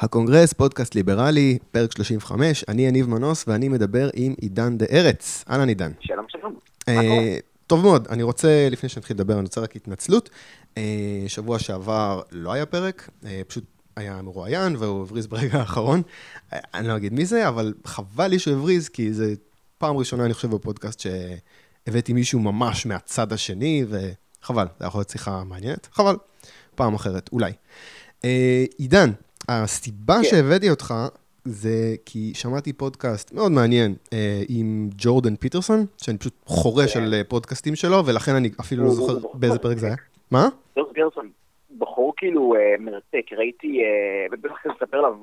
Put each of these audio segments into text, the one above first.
הקונגרס, פודקאסט ליברלי, פרק 35, אני יניב מנוס ואני מדבר עם עידן דה ארץ. אהלן עידן. שלום שלום. אה, טוב מאוד, אני רוצה, לפני שנתחיל לדבר, אני רוצה רק התנצלות. אה, שבוע שעבר לא היה פרק, אה, פשוט היה מרואיין והוא הבריז ברגע האחרון. אה, אני לא אגיד מי זה, אבל חבל לי שהוא הבריז, כי זה פעם ראשונה, אני חושב, בפודקאסט שהבאתי מישהו ממש מהצד השני, וחבל, זה יכול להיות שיחה מעניינת. חבל, פעם אחרת, אולי. אה, עידן, הסיבה כן. שהבאתי אותך זה כי שמעתי פודקאסט מאוד מעניין אה, עם ג'ורדן פיטרסון, שאני פשוט חורש כן. על אה, פודקאסטים שלו, ולכן אני אפילו לא זוכר באיזה פרק זה היה. מה? ג'ורדן פיטרסון, בחור כאילו אה, מרתק, ראיתי, אה, ונבטח כזה לספר עליו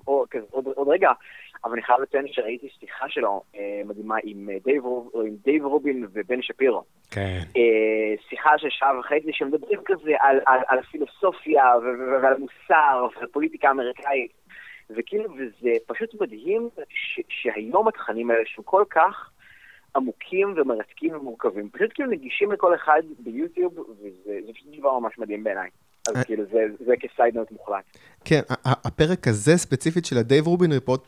עוד רגע, אבל אני חייב לציין שראיתי שיחה שלו אה, מדהימה עם אה, דייב רוב- עם דייב רובין ובן שפירו. כן. אה, שיחה של שעה וחצי שמדברים כזה על, על, על ו- ועל המוסר ועל הפוליטיקה האמריקאית. וכאילו, וזה פשוט מדהים ש- שהיום התכנים האלה שהם כל כך עמוקים ומרתקים ומורכבים, פשוט כאילו נגישים לכל אחד ביוטיוב, וזה זה פשוט דבר ממש מדהים בעיניי. אז אה. כאילו זה, זה כ side note מוחלט. כן, הפרק הזה ספציפית של ה-דייב רובין report,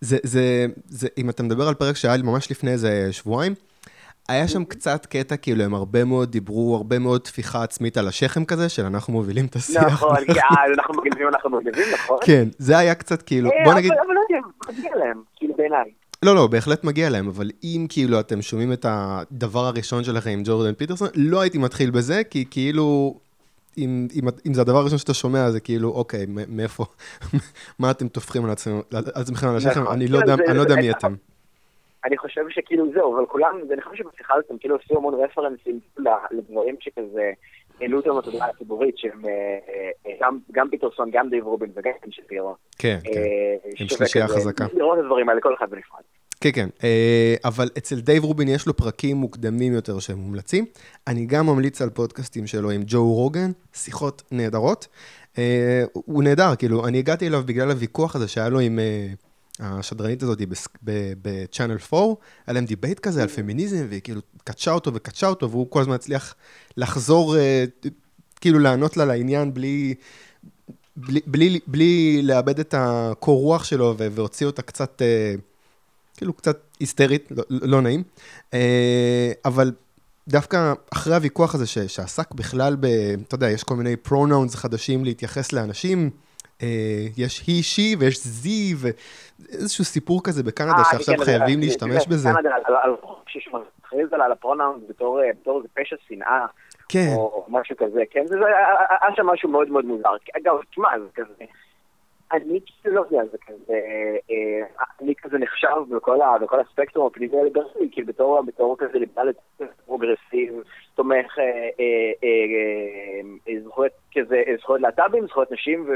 זה, זה, זה, אם אתה מדבר על פרק שהיה ממש לפני איזה שבועיים, היה שם קצת קטע, כאילו, הם הרבה מאוד דיברו, הרבה מאוד טפיחה עצמית על השכם כזה, של אנחנו מובילים את השיח. נכון, אה, אנחנו מגניבים, אנחנו מגניבים, נכון? כן, זה היה קצת כאילו, אה, בוא נגיד, אבל לא יודע, מגיע להם, כאילו בעיניי. לא, לא, בהחלט מגיע להם, אבל אם כאילו אתם שומעים את הדבר הראשון שלכם עם ג'ורדן פיטרסון, לא הייתי מתחיל בזה, כי כאילו, אם, אם, אם זה הדבר הראשון שאתה שומע, זה כאילו, אוקיי, מאיפה, מה אתם טופחים על עצמכם, על עצמכם נכון. אני לא יודע, זה- אני לא יודע מי אתם. אני חושב שכאילו זהו, אבל כולם, אני חושב שבשיחה הזאת הם כאילו עשו המון רפרנסים לדברים שכזה העלו אותם לתודעה הציבורית, שהם אה, אה, גם- פיטרסון, גם דייב רובין וגם שפירו. כן, כן. אה, הם שווה שלישייה חזקה. לראות את הדברים האלה, כל אחד בנפרד. כן, כן. אה, אבל אצל דייב רובין יש לו פרקים מוקדמים יותר שהם מומלצים. אני גם ממליץ על פודקאסטים שלו עם ג'ו רוגן, שיחות נהדרות. אה, הוא נהדר, כאילו, אני הגעתי אליו בגלל הוויכוח הזה שהיה לו עם אה, השדרנית הזאת ב Channel 4, היה להם debate כזה על פמיניזם, והיא כאילו קטעה אותו וקטעה אותו, והוא כל הזמן הצליח לחזור, כאילו לענות לה לעניין בלי... בלי, בלי, בלי לאבד את הקור רוח שלו והוציא אותה קצת, כאילו קצת היסטרית, לא, לא נעים. אה, אבל דווקא אחרי הוויכוח הזה ש- שעסק בכלל ב... אתה יודע, יש כל מיני pronouns חדשים להתייחס לאנשים. אה, יש he, she ויש ze ואיזשהו סיפור כזה בקנדה אה, שעכשיו כן, חייבים להשתמש זה- בזה. על- ה pronouns בתור איזה פשע שנאה, כן, או משהו כזה, כן, זה- היה שם משהו מאוד מאוד מוזר. אגב, תשמע, זה כזה, אני כאילו לא יודע, זה כזה, אה, אני כזה נחשב בכל ה- בכל הספקטרום הפנימי הליברלי, כאילו בתור בתור כזה ליברלי פרוגרסיב, תומך אה, אה, אה, אה, זכויות כזה, אה, זכויות להט"בים, זכויות נשים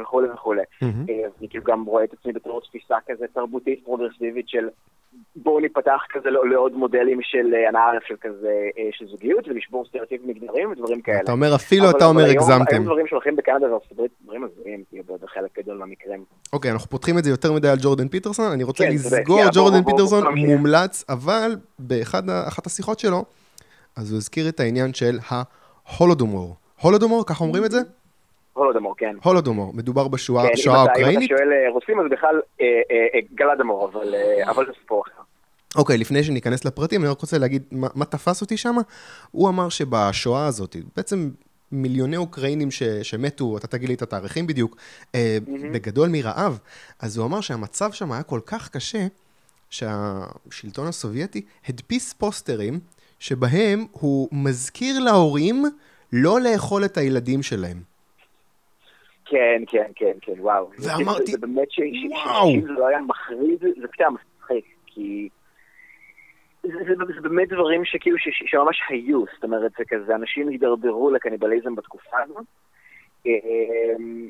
וכולי וכולי. אה, אני כאילו גם רואה את עצמי בתור תפיסה כזה תרבותית פרוגרסיבית של בואו ניפתח כזה לא- לעוד מודלים של אה, הנאה של כזה, אה, של זוגיות ולשבור סטריאוטיפים מגדריים ודברים כאלה. אתה אומר אפילו אתה אומר אבל היום- הגזמתם. היום דברים שהולכים בקנדה וארצות הברית, דברים הזויים, כאילו בחלק גדול מהמקרים. אוקיי, אנחנו פותחים את זה יותר מדי על ג'ורדן פיטרסון, אני רוצה כן. לסגור ג'ורדן פיטרסון. מומלץ, אבל באחת השיחות שלו, אז הוא הזכיר את העניין של ההולודומור. הולודומור, ככה אומרים את זה? הולודמור, כן. הולודומור, מדובר בשואה כן, אם אתה- אם האוקראינית. אתה שואל אה, רוסים, אז בכלל אה, אה, גלדמור, אבל אה, אבל זה סיפור אחר. אוקיי, לפני שניכנס לפרטים, אני רק רוצה להגיד מה, מה תפס אותי שם. הוא אמר שבשואה הזאת, בעצם מיליוני אוקראינים ש, שמתו, אתה תגיד לי את התאריכים בדיוק, אה, בגדול מרעב, אז הוא אמר שהמצב שם היה כל כך קשה, שהשלטון הסובייטי הדפיס פוסטרים שבהם הוא מזכיר להורים לא לאכול את הילדים שלהם. כן, כן, כן, כן, וואו. ואמרתי, זה באמת ש-. שאם זה לא היה מחריד, זה היה מצחיק, כי... זה, זה, זה באמת דברים שכאילו, ש, שממש היו, זאת אומרת, זה כזה, אנשים הידרדרו לקניבליזם בתקופה הזאת. אמ,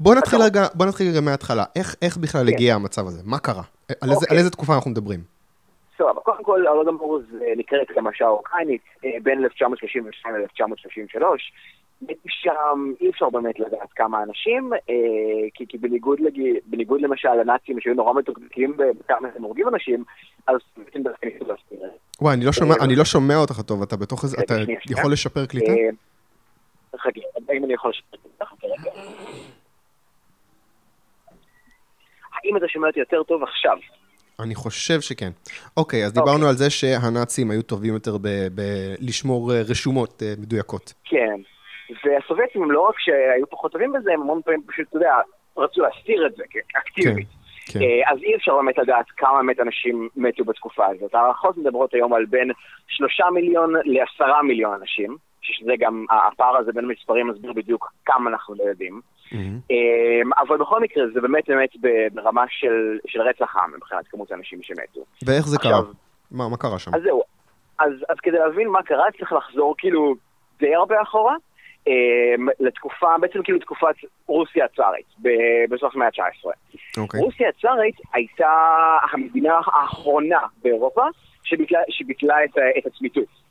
בוא, נתחיל רגע, בוא נתחיל רגע מההתחלה. איך, איך בכלל כן. הגיע המצב הזה? מה קרה? על איזה, אוקיי. תקופה אנחנו מדברים? סבבה, קודם כל, ההולודמור זה נקראת גם השעה האוקראינית, אה, בין 1932 ל-1933. שם אי אפשר באמת לדעת כמה אנשים, אה, כי, כי בניגוד, לג... בניגוד למשל לנאצים שהיו נורא מתוקתקים בכמה הם הורגים אנשים, אז בעצם דווקא ניסו. וואי, אני לא שומע, אה, אני לא שומע אותך טוב, אתה בתוך איזה, אתה שנייה. יכול לשפר קליטה? אה, חכה, האם אני יכול לשתף אותך כרגע? אם אתה שומע אותי יותר טוב עכשיו. אני חושב שכן. אוקיי, אז דיברנו אוקיי. על זה שהנאצים היו טובים יותר בלשמור אה, רשומות אה, מדויקות. כן. והסובייטים, לא רק שהיו פחות טובים בזה, הם המון פעמים פשוט, אתה יודע, רצו להסתיר את זה אקטיבית. כן. אה, אז אי אפשר באמת לדעת כמה באמת אנשים מתו בתקופה הזאת. הערכות מדברות היום על בין שלושה מיליון לעשרה מיליון אנשים, שזה גם, הפער הזה בין המספרים מסביר בדיוק כמה אנחנו לא יודעים. מהמם. אה, אבל בכל מקרה זה באמת באמת ברמה של, של רצח עם מבחינת כמות האנשים שמתו. ואיך זה קרה? עכשיו- מה מה קרה שם? אז זהו, אז, אז כדי להבין מה קרה צריך לחזור כאילו די הרבה אחורה, לתקופה, בעצם כאילו תקופת רוסיה הצארית, בסוף המאה ה-19. אוקיי. רוסיה הצארית הייתה המדינה האחרונה באירופה שביטלה, שביטלה את, את הצמיתות.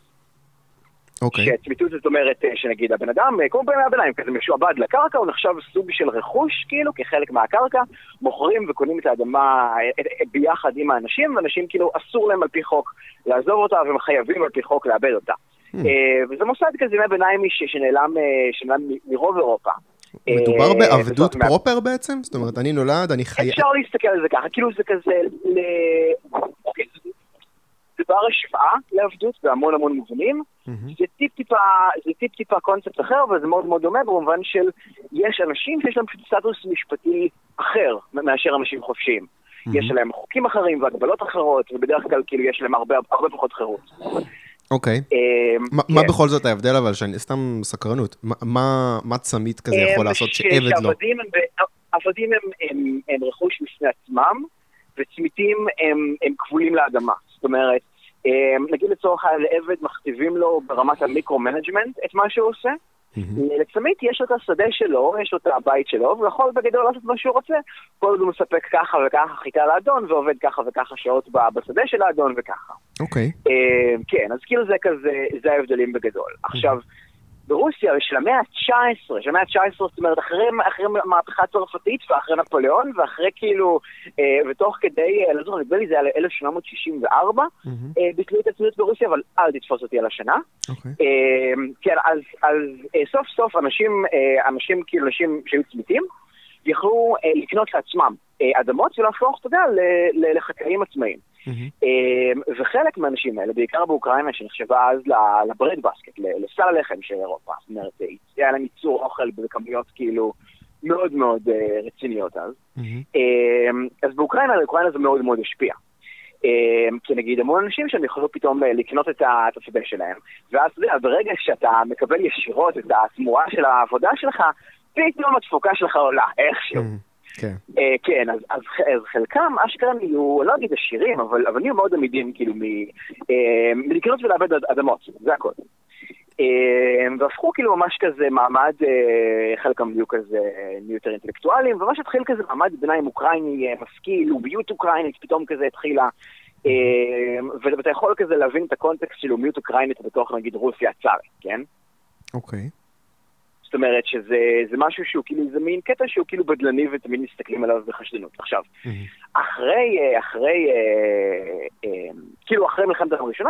אוקיי. שהצמיתות זאת אומרת אה, שנגיד הבן אדם, אה, כמו בימי הביניים, כזה משועבד לקרקע, הוא נחשב סוג של רכוש, כאילו, כחלק מהקרקע, מוכרים וקונים את האדמה אה, ביחד עם האנשים, ואנשים כאילו אסור להם על פי חוק לעזוב אותה, והם חייבים על פי חוק לאבד אותה. Hmm. אה, וזה מוסד כזה ימי ביניים שנעלם אה, מרוב אירופה. מדובר אה, בעבדות פרופר בעצם? זאת אומרת, אני נולד, אני חי... אפשר להסתכל על זה ככה, כאילו זה כזה, זה- בר השוואה לעבדות בהמון המון מובנים. זה טיפ טיפה, זה טיפ טיפה קונספט אחר, אבל זה מאוד מאוד דומה במובן של יש אנשים שיש להם פשוט סטטוס משפטי אחר מאשר אנשים חופשיים. יש להם חוקים אחרים והגבלות אחרות, ובדרך כלל כאילו יש להם הרבה פחות חירות. אוקיי. אה, מה- כן. בכל זאת ההבדל אבל, שאני סתם סקרנות, מה- צמית כזה יכול אה, לעשות שעבד לא? עבדים הם, רכוש בפני עצמם, וצמיתים הם, כבולים לאדמה. זאת אומרת, אה, נגיד לצורך לעבד מכתיבים לו ברמת ה micro-management את מה שהוא עושה. לצמית יש לו את השדה שלו, יש לו את הבית שלו, והוא יכול בגדול לעשות מה שהוא רוצה. כל עוד הוא מספק ככה וככה חיטה לאדון, ועובד ככה וככה שעות בשדה של האדון וככה. אוקיי. אה, כן, אז כאילו זה כזה, זה ההבדלים בגדול. עכשיו, ברוסיה של המאה ה-19, של המאה ה-19, זאת אומרת, אחרי, אחרי המהפכה הצרפתית ואחרי נפוליאון, ואחרי כאילו, אה, ותוך כדי, אה, לא זוכר, נדמה לי זה היה ל-1864, מהמם. אה, ביטלו את הצניעות ברוסיה, אבל אל תתפוס אותי על השנה. אוקיי. אה, כן, אז, אז אה, סוף סוף אנשים, אה, אנשים כאילו אנשים שהיו צמיתים, יכלו אה, לקנות לעצמם אה, אדמות ולהפוך, אתה יודע, ל- ל- לחקלאים עצמאיים. אה, וחלק מהאנשים האלה, בעיקר באוקראינה, שנחשבה אז לברד בסקט, לסל הלחם של אירופה, זאת אומרת, אה, היה להם ייצור אוכל בכמויות כאילו מאוד מאוד אה, רציניות אז. אה, אז באוקראינה, לאוקראינה זה מאוד מאוד השפיע. אה, כי נגיד המון אנשים שם יכולו פתאום אה, לקנות את השדה שלהם, ואז אתה יודע, ברגע שאתה מקבל ישירות את התמורה של העבודה שלך, פתאום התפוקה שלך עולה, איכשהו. מהמם. כן. אה, כן, אז, אז, אז חלקם אשכרה נהיו, לא אגיד עשירים, אבל, אבל נהיו מאוד עמידים כאילו מ, אה, מלקנות אד- אדמות, זה הכל. אה, והפכו כאילו ממש כזה מעמד, אה, חלקם נהיו כזה, נהיו יותר אינטלקטואלים, וממש התחיל כזה מעמד ביניים אוקראיני אה, משכיל, לאומיות אוקראינית פתאום כזה התחילה. ואתה יכול כזה להבין את הקונטקסט של לאומיות אוקראינית בתוך נגיד רוסיה הצארית, כן? אוקיי. זאת אומרת שזה זה משהו שהוא כאילו, זה מין קטע שהוא כאילו בדלני ותמיד מסתכלים עליו בחשדנות. עכשיו, מהמם. אחרי, אה, אחרי, אה, אה, כאילו אחרי מלחמת העולם הראשונה,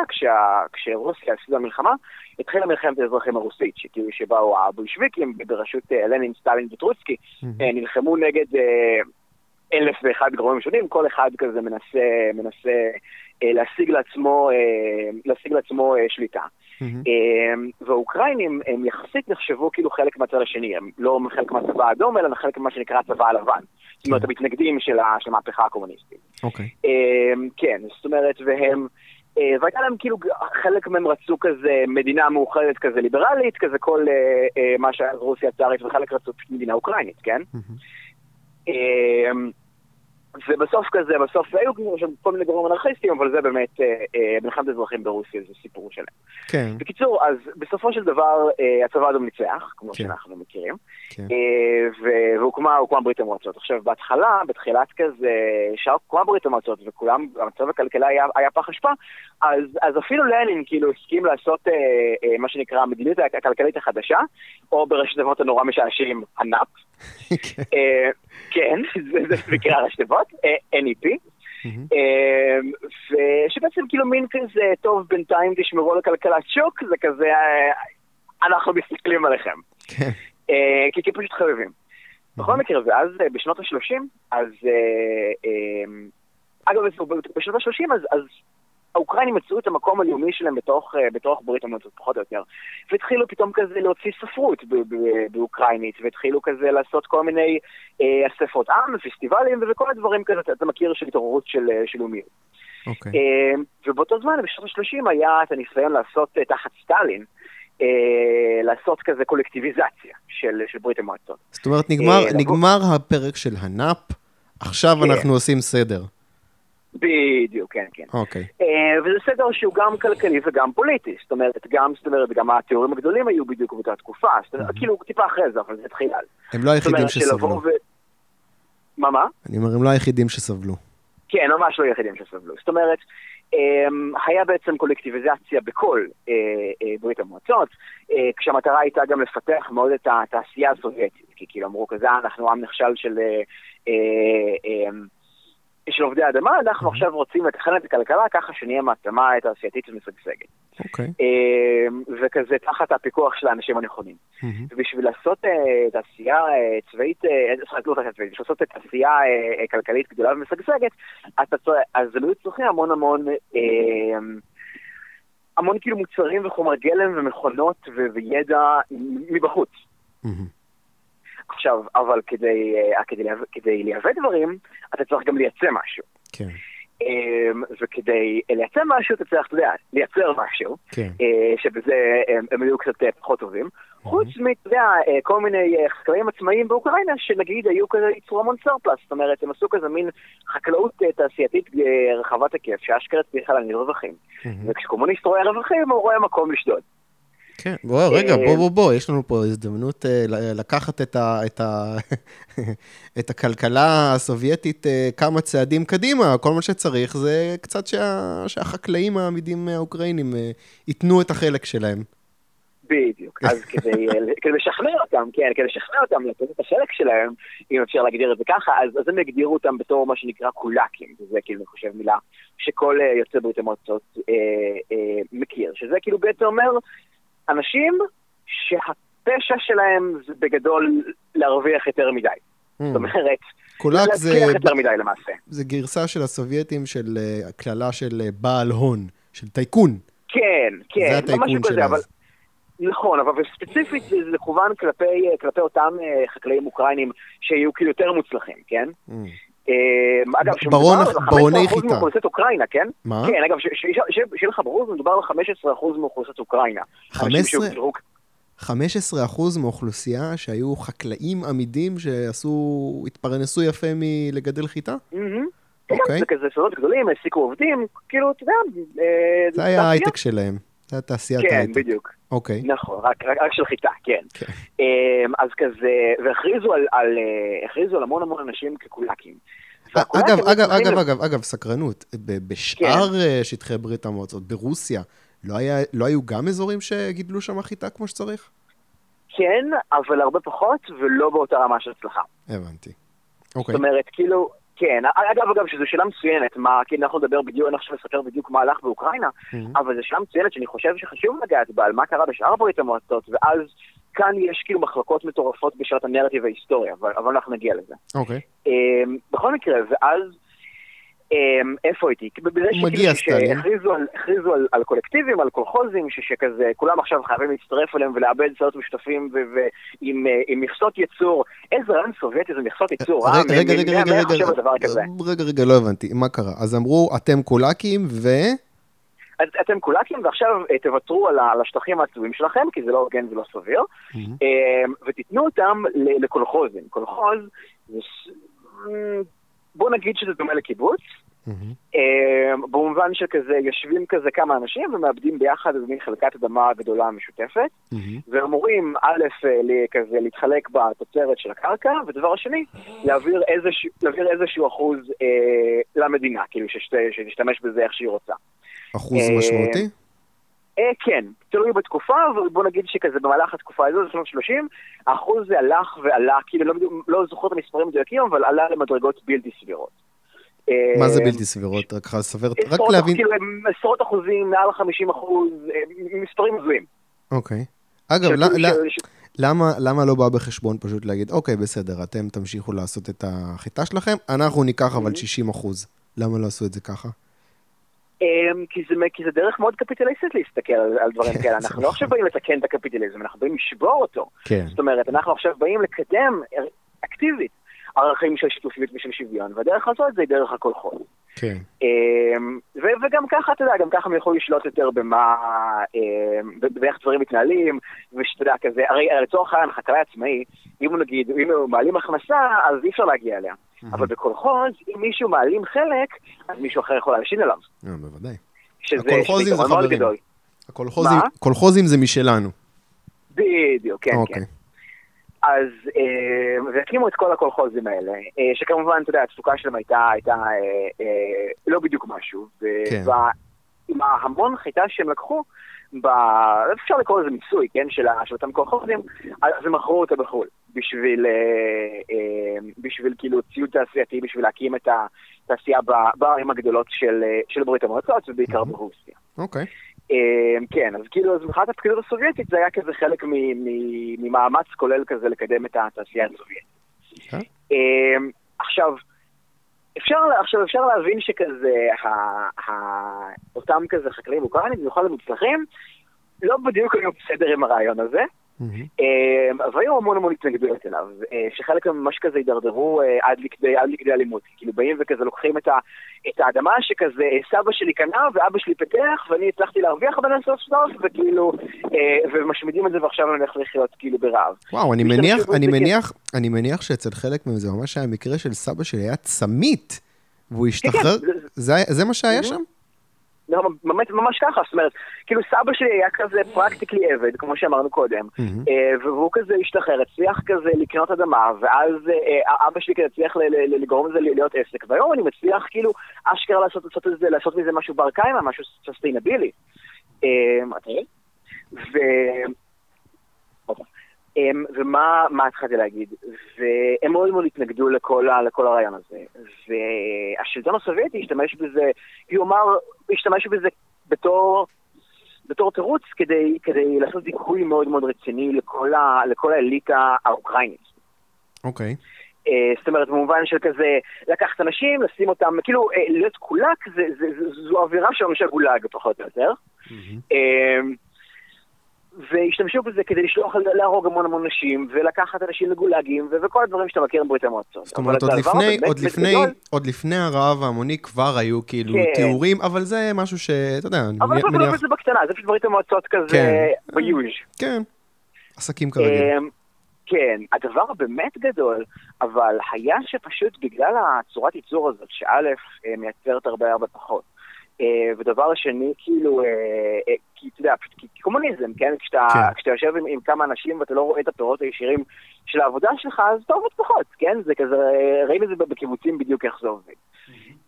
כשרוסיה הפסידה מלחמה, התחילה מלחמת האזרחים הרוסית, שכאילו שבאו הבולשוויקים בראשות לנין, סטלין וטרוצקי. אה, נלחמו נגד אלף ואחד גורמים שונים, כל אחד כזה מנסה, מנסה להשיג לעצמו, אה, להשיג לעצמו אה, שליטה. אה, והאוקראינים הם יחסית נחשבו כאילו חלק מהצד השני, הם לא חלק מהצבא האדום, אלא חלק ממה שנקרא הצבא הלבן. זאת אומרת, כן. המתנגדים של המהפכה הקומוניסטית. אוקיי. אה, כן, זאת אומרת, והם... אה, והייתה להם כאילו, חלק מהם רצו כזה מדינה מאוחדת כזה ליברלית, כזה כל אה, אה, מה שהיה רוסיה הצארית, וחלק רצו מדינה אוקראינית, כן? מהמם. ובסוף כזה, בסוף היו שם כל מיני גורמים אנרכיסטים, אבל זה באמת, אה, אה, מלחמת אזרחים ברוסיה זה סיפור שלם. כן. בקיצור, אז בסופו של דבר אה, הצבא האדום ניצח, כמו כן. שאנחנו מכירים, כן. אה, והוקמה הוקמה ברית המועצות. עכשיו, בהתחלה, בתחילת כזה, שהוקמה ברית המועצות וכולם, המצב הכלכלי היה, היה פח אשפה, אז, אז אפילו לנין כאילו הסכים לעשות אה, אה, מה שנקרא המדיניות הכלכלית החדשה, או בראשי תיבות הנורא משעשעים, הנאפ. כן. אה, כן, זה, זה נקרא ראשי תיבות, אה, NEP. אה, ושבעצם כאילו מין כזה, טוב, בינתיים תשמרו על הכלכלת שוק, זה כזה, אה, אנחנו מסתכלים עליכם. כן. אה, כי כי פשוט חייבים. בכל מקרה, ואז בשנות ה-30, אז... אה, אגב, בשנות ה-30, אז, אז האוקראינים מצאו את המקום הלאומי שלהם בתוך, בתוך ברית המועצות, פחות או יותר. והתחילו פתאום כזה להוציא ספרות באוקראינית, והתחילו כזה לעשות כל מיני אה, אספות עם, ופסטיבלים, וכל הדברים כזה, אתה מכיר של התעוררות של, של לאומיות. Okay. אוקיי. אה, ובאותו זמן, בשנות ה-30, היה את הניסיון לעשות תחת סטלין, אה, לעשות כזה קולקטיביזציה של, של ברית המועצות. זאת אומרת, נגמר, אה, נגמר הפרק של הנאפ, עכשיו כן. אנחנו עושים סדר. בדיוק, כן, כן. אוקיי. Uh, וזה סדר שהוא גם כלכלי וגם פוליטי. זאת אומרת, גם, זאת אומרת, גם התיאורים הגדולים היו בדיוק באותה תקופה. זאת אומרת, mm-hmm. כאילו, טיפה אחרי זה, אבל זה התחיל אז. הם לא היחידים שסבלו. ו... מה, מה? אני אומר, הם לא היחידים שסבלו. כן, ממש לא היחידים שסבלו. זאת אומרת, אמ, היה בעצם קולקטיביזציה בכל אה, אה, ברית המועצות, אה, כשהמטרה הייתה גם לפתח מאוד את התעשייה הסובייטית, כי כאילו אמרו כזה, אנחנו עם נכשל של... אמ, של עובדי האדמה, אנחנו mm-hmm. עכשיו רוצים לתכנן את הכלכלה ככה שנהיה מעצמה תעשייתית ומשגשגת. אוקיי. Okay. אמ, וכזה תחת הפיקוח של האנשים הנכונים. Mm-hmm. ובשביל לעשות uh, תעשייה uh, צבאית, uh, לא תעשייה צבאית, בשביל לעשות תעשייה uh, כלכלית גדולה ומשגשגת, אז היו צריכים המון המון... Uh, המון כאילו מוצרים וחומר גלם ומכונות ו- וידע מבחוץ. Mm-hmm. עכשיו, אבל כדי, uh, כדי, כדי לייבא דברים, אתה צריך גם לייצא משהו. כן. Um, וכדי לייצא משהו, אתה צריך, אתה יודע, לייצר משהו, כן. uh, שבזה הם, הם היו קצת פחות טובים. Mm-hmm. חוץ מ, יודע, כל מיני חקלאים עצמאיים באוקראינה, שנגיד היו כזה ייצרו המון סרפלס, זאת אומרת, הם עשו כזה מין חקלאות תעשייתית רחבת היקף, שאשכרה צריכה להניב רווחים. Mm-hmm. וכשקומוניסט רואה רווחים, הוא רואה מקום לשדוד. כן, בוא, רגע, בוא, בוא, בוא, יש לנו פה הזדמנות uh, לקחת את, ה, את, ה, את הכלכלה הסובייטית uh, כמה צעדים קדימה. כל מה שצריך זה קצת שה, שהחקלאים העמידים האוקראינים ייתנו את החלק שלהם. בדיוק, אז כדי, כדי לשכנע אותם, כן, כדי לשכנע אותם לתת את החלק שלהם, אם אפשר להגדיר את זה ככה, אז, אז הם יגדירו אותם בתור מה שנקרא קולאקים, וזה כאילו, אני חושב, מילה שכל יוצא ברית המועצות אה, אה, מכיר, שזה כאילו בעצם אומר אנשים שהפשע שלהם זה בגדול להרוויח יותר מדי. Mm. זאת אומרת, קולק זה... להצליח יותר מדי למעשה. זה גרסה של הסובייטים של uh, קללה של uh, בעל הון, של טייקון. כן, כן, זה הטייקון של אז. נכון, אבל ספציפית זה מכוון כלפי, אה, כלפי אותם חקלאים אוקראינים שיהיו כאילו יותר מוצלחים, כן? Mm. אגב, ברוני חיטה. 15% מאוכלוסיית אוקראינה, כן? מה? כן, אגב, שיהיה לך ברור, מדובר על 15% מאוכלוסיית אוקראינה. 15? 15% מאוכלוסייה שהיו חקלאים עמידים שעשו, התפרנסו יפה מלגדל חיטה? אוקיי. זה כזה סודות גדולים, העסיקו עובדים, כאילו, אתה יודע... אה, זה היה ההייטק שלהם. זה היה תעשיית ההייטק. כן, בדיוק. אוקיי. נכון, רק, רק, רק של חיטה, כן. כן. אמ, אז כזה, והכריזו על, על, הכריזו על המון המון אנשים כקולאקים. אגב, אגב, אגב, אגב, אגב, סקרנות, בשאר כן. אה, שטחי ברית המועצות, ברוסיה, לא, היה, לא היו גם אזורים שגידלו שם חיטה כמו שצריך? כן, אבל הרבה פחות, ולא באותה רמה של הצלחה. הבנתי. אוקיי. זאת אומרת, כאילו, כן, אגב, אגב, שזו שאלה מצוינת, מה, כי אנחנו נדבר בדיוק, אני עכשיו אספר בדיוק מה הלך באוקראינה, mm-hmm. אבל זו שאלה מצוינת שאני חושב שחשוב לגעת בה, על מה קרה בשאר ברית המועצות, ואז כאן יש כאילו מחלקות מטורפות בשאלת הנרטיב ההיסטוריה, אבל, אבל אנחנו נגיע לזה. אוקיי. Okay. אמ, um, בכל מקרה, ואז איפה הייתי? מגיע סטלין. הכריזו על, על, על קולקטיבים, על קולחוזים, שכזה, כולם עכשיו חייבים להצטרף אליהם ולאבד סרט משותפים ועם מכסות ייצור. איזה רעיון סובייטי זה מכסות ייצור, אה? רגע, רגע, רגע, רגע, רגע, רגע, לא הבנתי, מה קרה? אז אמרו, אתם קולקים ו... אז אתם קולקים, ועכשיו אה, תוותרו על השטחים העצובים שלכם, כי זה לא הוגן ולא סביר, אמ, ותיתנו אותם לקולחוזים. קולחוז זה... בוא נגיד שזה דומה לקיבוץ, mm-hmm. במובן שכזה יושבים כזה כמה אנשים ומאבדים ביחד איזה מין חלקת אדמה גדולה משותפת, mm-hmm. ואמורים א', אה, כזה להתחלק בתוצרת של הקרקע, ודבר השני, להעביר איזשהו, להעביר איזשהו אחוז אה, למדינה, כאילו שתשתמש בזה איך שהיא רוצה. אחוז אה, משמעותי? אה, כן, תלוי בתקופה, אבל בוא נגיד שכזה במהלך התקופה הזו, בשנות 30, האחוז הזה הלך ועלה, כאילו לא, לא זוכר את המספרים מדויקים, אבל עלה למדרגות בלתי סבירות. מה זה אה, בלתי סבירות? רק לסבר, רק להבין... כאילו עשרות אחוזים, מעל 50 אחוז, אה, מספרים הזויים. אוקיי. אגב, למה, למה לא בא בחשבון פשוט להגיד, אוקיי, בסדר, אתם תמשיכו לעשות את החיטה שלכם, אנחנו ניקח אבל 60 אחוז. למה לא עשו את זה ככה? אמ, כי זה, כי זה דרך מאוד קפיטליסטית להסתכל על, על דברים כן, כאלה. אנחנו לא עכשיו באים לתקן את הקפיטליזם, אנחנו באים לשבור אותו. כן. זאת אומרת, אנחנו עכשיו באים לקדם אקטיבית ערכים של שיתופיות ושל שוויון, והדרך לעשות את זה דרך הקולחוז. כן. אמ, ו- וגם ככה, אתה יודע, גם ככה הם יכולו לשלוט יותר במה, אמ, באיך דברים מתנהלים, ושאתה יודע, כזה, הרי לצורך העניין, חקלאי עצמאי, אם הוא נגיד, אם הוא מעלים הכנסה, אז אי אפשר להגיע אליה. אבל בקולחוז, אם מישהו מעלים חלק, אז מישהו אחר יכול להלשין עליו. אה, בוודאי. הקולחוזים זה חברים. הקולחוזים, זה משלנו. בדיוק, כן, כן. אז, אה, והקימו את כל הקולחוזים האלה, אה, שכמובן, אתה יודע, התפוקה שלהם הייתה, הייתה אה, לא בדיוק משהו. כן. וה- עם ההמון חיטה שהם לקחו, ב... אפשר לקרוא לזה מיסוי, כן, של, אותם קולחוזים, אז הם מכרו אותה בחו"ל, בשביל, אה, אה, בשביל כאילו ציוד תעשייתי, בשביל להקים את התעשייה בערים הגדולות של, של ברית המועצות, ובעיקר ברוסיה. אוקיי. אמ, כן, אז כאילו, אז מבחינת הפקידות הסובייטית זה היה כזה חלק ממאמץ כולל כזה לקדם את התעשייה הסובייטית. כן. אמ, עכשיו, אפשר, עכשיו אפשר להבין שכזה, ה- ה- אותם כזה חקלאים אוקראינים, במיוחד המוצלחים, לא בדיוק היו בסדר עם הרעיון הזה. אמ, והיו המון המון התנגדויות אליו, אה, שחלק ממש כזה הידרדרו אה, עד לכדי, עד לכדי אלימות. כאילו באים וכזה לוקחים את, ה, את האדמה שכזה אה, סבא שלי קנה ואבא שלי פיתח ואני הצלחתי להרוויח ממנה סוף סוף, וכאילו, אה, ומשמידים את זה ועכשיו אני הולך לחיות כאילו ברעב. וואו, אני מניח, אני מניח, אני מניח שאצל חלק מהם זה ממש היה מקרה של סבא שלי, היה צמית, והוא השתחרר, כן, זה- זה מה שהיה. שם? לא, ממש, ממש ככה, זאת אומרת, כאילו סבא שלי היה כזה פרקטיקלי עבד, כמו שאמרנו קודם. אה, והוא כזה השתחרר, הצליח כזה לקנות אדמה, ואז אה, אבא שלי כזה הצליח לגרום לזה להיות עסק, והיום אני מצליח כאילו אשכרה לעשות, לעשות, זה, לעשות מזה משהו בר קיימא, משהו סוסטיינבילי. ו... הופה. אמ, ומה מה התחלתי להגיד? והם מאוד מאוד התנגדו לכל, ה- לכל הרעיון הזה. והשלטון הסובייטי השתמש בזה, כלומר, השתמש בזה בתור, בתור תירוץ כדי, כדי לעשות דיכוי מאוד מאוד רציני לכל, ה, לכל האליטה האוקראינית. אוקיי. אה, זאת אומרת, במובן של כזה, לקחת אנשים, לשים אותם, כאילו, אה, להיות קולק, זה, זה, זה, זו אווירה של אנשי גולאג, פחות או יותר. מהמם. אמ, והשתמשו בזה כדי לשלוח, להרוג המון המון נשים, ולקחת אנשים לגולאגים, ו- וכל הדברים שאתה מכיר מברית המועצות. זאת אומרת, עוד לפני, עוד לפני, עוד לפני הרעב ההמוני כבר היו כאילו כן. תיאורים, אבל זה משהו שאתה יודע, אני אבל אנחנו מדברים מניח, על זה בקטנה, זה פשוט ברית המועצות כזה כן. ביוז'. כן, עסקים כרגיל. אמ, כן, הדבר הבאמת גדול, אבל היה שפשוט בגלל הצורת ייצור הזאת, שא' אה, מייצרת הרבה הרבה פחות. אה, ודבר שני, כאילו, אה, אה, כי אתה יודע, פשוט קומוניזם, כן? כשאתה, כן. כשאתה יושב עם, עם כמה אנשים ואתה לא רואה את הפירות הישירים של העבודה שלך, אז אתה עובד פחות, כן? זה כזה, ראינו את זה בקיבוצים בדיוק איך זה עובד.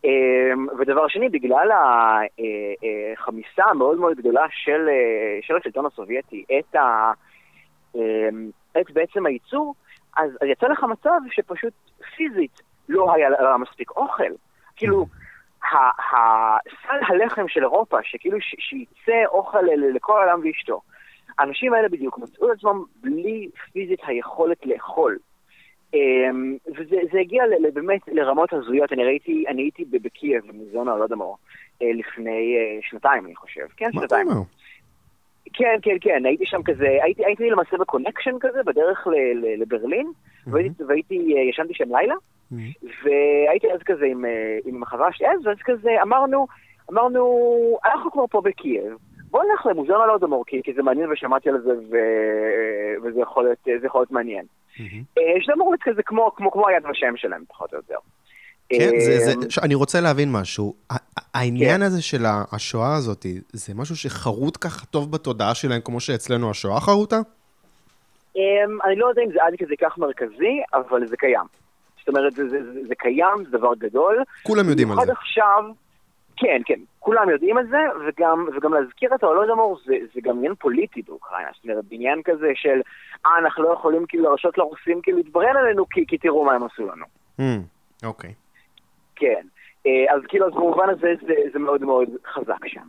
אה, ודבר שני, בגלל החמיסה המאוד מאוד גדולה של, של השלטון הסובייטי את ה... אמ, את בעצם הייצור, אז, יצא לך מצב שפשוט פיזית לא היה מספיק אוכל. כאילו, סל הלחם של אירופה, שכאילו שייצא אוכל לכל העולם ואשתו, האנשים האלה בדיוק מצאו את עצמם בלי פיזית היכולת לאכול. אמ, וזה זה הגיע באמת לרמות הזויות. אני ראיתי, אני הייתי בקייב, במוזיאון ההולודמור, אה, לפני אה, שנתיים, אני חושב. כן, שנתיים. כן, כן, כן, הייתי שם כזה, הייתי, הייתי למעשה ב connection כזה, בדרך ל, ל, לברלין, והייתי, והייתי, אה, ישנתי שם לילה. והייתי אז כזה עם, אה, עם החברה שלי אז, כזה אמרנו, אמרנו, אנחנו כבר פה בקייב, בוא נלך למוזיאון הלודומור, כי, כי זה מעניין ושמעתי על זה, ו, וזה יכול להיות, יכול להיות מעניין. מהמם. אה, שזה אמור להיות כזה כמו, כמו, כמו היד ושם שלהם, פחות או יותר. כן, זה, אה, זה, ש- אני רוצה להבין משהו. העניין כן. הזה של השואה הזאת, זה משהו שחרוט ככה טוב בתודעה שלהם, כמו שאצלנו השואה חרוטה? אמ, אני לא יודע אם זה עד כדי כך מרכזי, אבל זה קיים. זאת אומרת, זה, זה, זה, זה קיים, זה דבר גדול. כולם יודעים על במיוחד זה. עכשיו, כן, כן, כולם יודעים את זה, וגם, וגם להזכיר את ההולודמור זה, זה גם עניין פוליטי באוקראינה. זאת אומרת, בעניין כזה של, אה, אנחנו לא יכולים כאילו להרשות לרוסים כאילו להתברן עלינו, כי, כי תראו מה הם עשו לנו. אוקיי. כן. אה, אז כאילו, אז במובן הזה זה, זה מאוד מאוד חזק שם.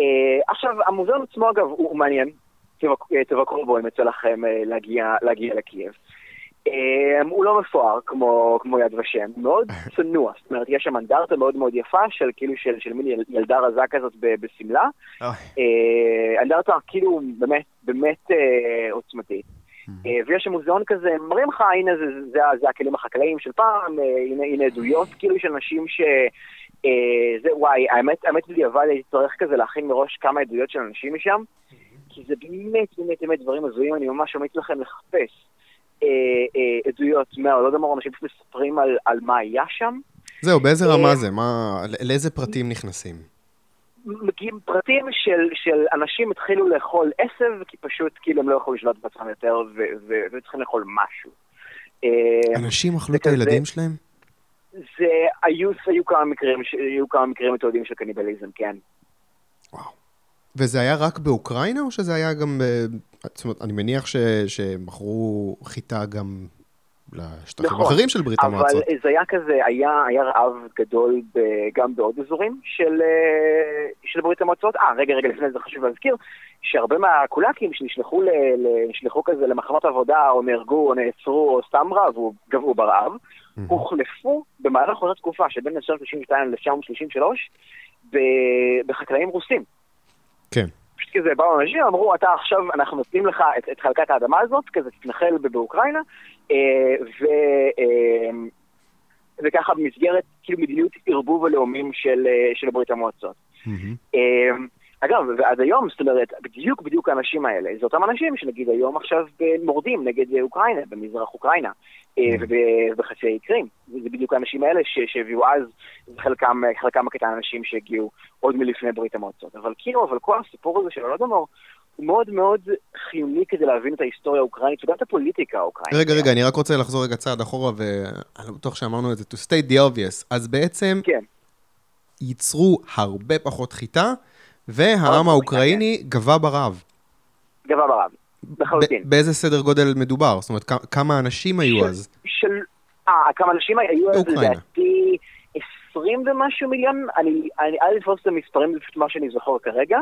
אה, עכשיו, המוזיאון עצמו, אגב, הוא, מעניין. תבקרו בו אם יוצא לכם להגיע, להגיע לקייב. Um, הוא לא מפואר כמו, כמו יד ושם, מאוד צנוע, זאת אומרת, יש שם אנדרטה מאוד מאוד יפה של כאילו של, של מין יל, ילדה רזה כזאת בשמלה. Uh, אנדרטה כאילו באמת, באמת uh, עוצמתית. Mm-hmm. Uh, ויש שם מוזיאון כזה, מראים לך, הנה זה, זה, זה, זה הכלים החקלאיים של פעם, הנה, הנה עדויות כאילו של אנשים ש... Uh, זה וואי, האמת, האמת בדיעבד הייתי צריך כזה להכין מראש כמה עדויות של אנשים משם. כי זה באמת באמת באמת דברים הזויים, אני ממש ממליץ לכם לחפש. אה, אה, עדויות מההולודומור, אנשים מספרים על, על מה היה שם. זהו, באיזה אה, רמה זה? מה, לאיזה פרטים נכנסים? מגיעים פרטים של, של אנשים התחילו לאכול עשב, כי פשוט כאילו הם לא יכולו לשלוט בעצמם יותר, וצריכים לאכול משהו. אנשים אכלו את הילדים שלהם? זה, היו, היו כמה מקרים, היו כמה מקרים מתועדים של קניבליזם, כן. וואו. וזה היה רק באוקראינה, או שזה היה גם... זאת אומרת, אני מניח ש, שמכרו חיטה גם לשטחים נכון, אחרים של ברית המועצות. אבל זה היה כזה, היה, היה רעב גדול ב, גם בעוד אזורים של, אה, של ברית המועצות. אה, רגע, רגע, לפני זה חשוב להזכיר, שהרבה מהקולאקים שנשלחו ל, נשלחו כזה למחנות עבודה, או נהרגו, או נעצרו, או סתם רעבו, גבו ברעב, mm-hmm. הוחלפו במהלך אותה תקופה שבין 1932 ל-1933 בחקלאים רוסים. כן. פשוט כזה באו אנשים, אמרו, אתה עכשיו, אנחנו נותנים לך את, את חלקת האדמה הזאת, כזה תתנחל באוקראינה, אה, ו, אה, וככה במסגרת כאילו מדיניות ערבוב הלאומים של, אה, של ברית המועצות. Mm-hmm. אה, אגב, ועד היום, זאת אומרת, בדיוק בדיוק האנשים האלה, זה אותם אנשים שנגיד היום עכשיו מורדים נגד אוקראינה, במזרח אוקראינה, אה, mm. ובחצי האי קרים. זה בדיוק האנשים האלה שהביאו אז, חלקם, חלקם הקטן אנשים שהגיעו עוד מלפני ברית המועצות. אבל כאילו, אבל כל הסיפור הזה של הולודומור, הוא מאוד מאוד חיוני כדי להבין את ההיסטוריה האוקראינית וגם את הפוליטיקה האוקראינית. רגע, רגע, אני רק רוצה לחזור רגע צעד אחורה, ואני בטוח שאמרנו את זה, to state the obvious. אז בעצם, כן. ייצרו הרבה פחות חיטה, והעם האוקראיני גבה ברעב. גבה ברעב, לחלוטין. באיזה סדר גודל מדובר? זאת אומרת, כמה אנשים היו אז? של... אה, כמה אנשים היו אז, לדעתי, 20 ומשהו מיליון, אני, אל לתפוס את המספרים, זה פשוט מה שאני זוכר כרגע,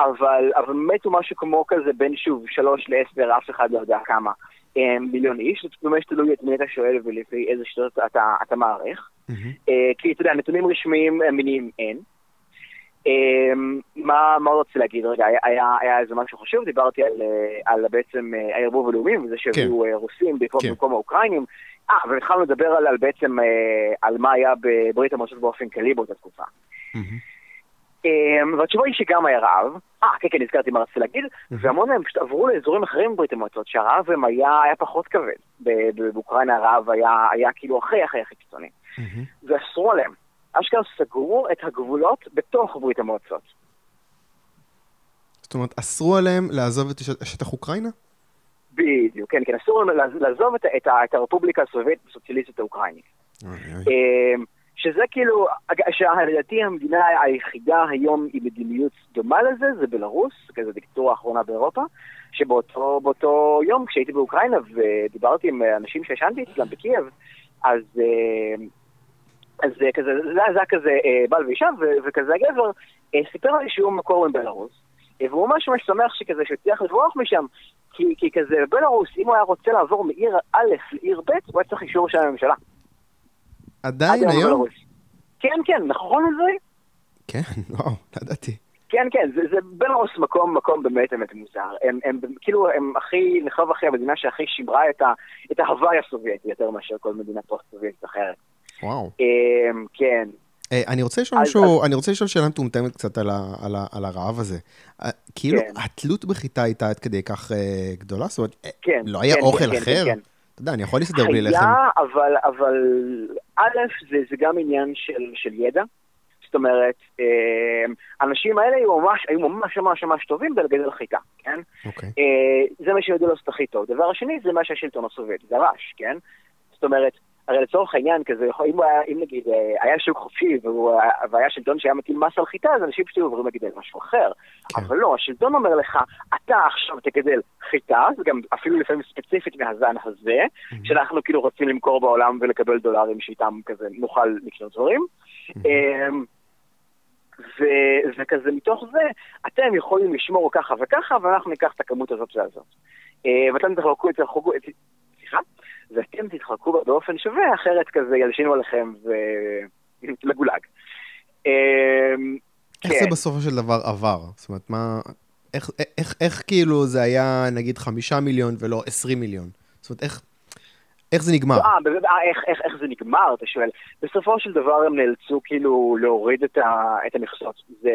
אבל, אבל מתו משהו כמו כזה בין שוב שלוש לעשר, אף אחד לא יודע כמה אה, מיליון איש, זה ממש תלוי את מי אתה שואל ולפי איזה שיטות אתה, אתה מעריך. אה, כי אתה יודע, נתונים רשמיים אמינים אין. אמ, מה, מה רוצה להגיד? רגע, היה, איזה משהו חשוב, דיברתי על, אה, על בעצם אה, הערבוב הלאומי, וזה שהביאו כן. אה, רוסים בעקבות כן. במקום האוקראינים. אה, והתחלנו לדבר על, על בעצם, על מה היה בברית המועצות באופן כללי באותה תקופה. Mm-hmm. והתשובה היא שגם היה רעב, אה, כן, כן, נזכרתי מה רציתי להגיד, mm-hmm. והמון מהם פשוט עברו לאזורים אחרים בברית המועצות, שהרעב הם היה, היה פחות כבד. באוקראינה הרעב היה, היה כאילו הכי הכי הכי קיצוני. Mm-hmm. ואסרו עליהם. אשכרה סגרו את הגבולות בתוך ברית המועצות. זאת אומרת, אסרו עליהם לעזוב את שטח אוקראינה? בדיוק, כן, כן, אסור להם לעזוב את, את, את הרפובליקה הסובייטית הסוציאליסטית האוקראינית. אמ, שזה כאילו, שלדעתי המדינה היחידה היום עם מדיניות דומה לזה, זה בלרוס, כזה דיקטורה האחרונה באירופה, שבאותו יום כשהייתי באוקראינה ודיברתי עם אנשים שישנתי אצלם בקייב, אז אמ, אז אה, כזה, זה היה כזה אה, בעל ואישה, וכזה הגבר אה, סיפר לי שהוא מקור מבלארוס, והוא ממש ממש שמח שכזה שהצליח לברוח משם, כי, כי כזה בלארוס, אם הוא היה רוצה לעבור מעיר א' לעיר ב', הוא היה צריך אישור של הממשלה. עדיין היום? בלרוס. כן, כן, נכון זה? כן, וואו, לא ידעתי. כן, כן, זה, זה בלרוס מקום, מקום באמת באמת מוזר. הם, הם, כאילו, הם הכי, נחשב הכי המדינה שהכי שימרה את, ה, את ההווי הסובייטי יותר מאשר כל מדינה פוסט-סובייטית אחרת. וואו. אמ, כן. אה, אני רוצה לשאול משהו, אני רוצה לשאול שאלה מטומטמת קצת על הרעב הזה. אה, כאילו, כן. התלות בחיטה הייתה עד כדי כך אה, גדולה? זאת אומרת, כן, לא היה כן, אוכל אחר? אתה יודע, אני יכול להסתדר בלי לחם. היה, אבל א', זה גם עניין של ידע. זאת אומרת, האנשים האלה היו ממש, היו ממש ממש ממש טובים בלגדל חיטה, כן? אוקיי. זה מה שיודע לעשות הכי טוב. דבר השני, זה מה שהשלטון הסובייטי דרש, כן? זאת אומרת, הרי לצורך העניין, כזה, אם, היה, אם נגיד אה, היה שוק חופשי והיה שלטון שהיה מטיל מס על חיטה, אז אנשים פשוט עוברים לגדל משהו אחר. כן. אבל לא, השלטון אומר לך, אתה עכשיו תגדל חיטה, זה גם אפילו לפעמים ספציפית מהזן הזה, mm-hmm. שאנחנו כאילו רוצים למכור בעולם ולקבל דולרים שאיתם כזה נוכל לקנות דברים. Mm-hmm. ו- וכזה מתוך זה, אתם יכולים לשמור ככה וככה, ואנחנו ניקח את הכמות הזאת והזאת. אה, ואתם תחלקו את זה, סליחה? ואתם תתחלקו בה באופן שווה, אחרת כזה ילשינו עליכם ולגולג. איך זה בסופו של דבר עבר? זאת אומרת, מה... איך, איך, איך כאילו זה היה נגיד חמישה מיליון ולא עשרים מיליון? זאת אומרת, איך, איך זה נגמר? אה, אה, איך, איך, איך זה נגמר, אתה שואל. בסופו של דבר הם נאלצו כאילו להוריד את, ה, את המכסות. זה,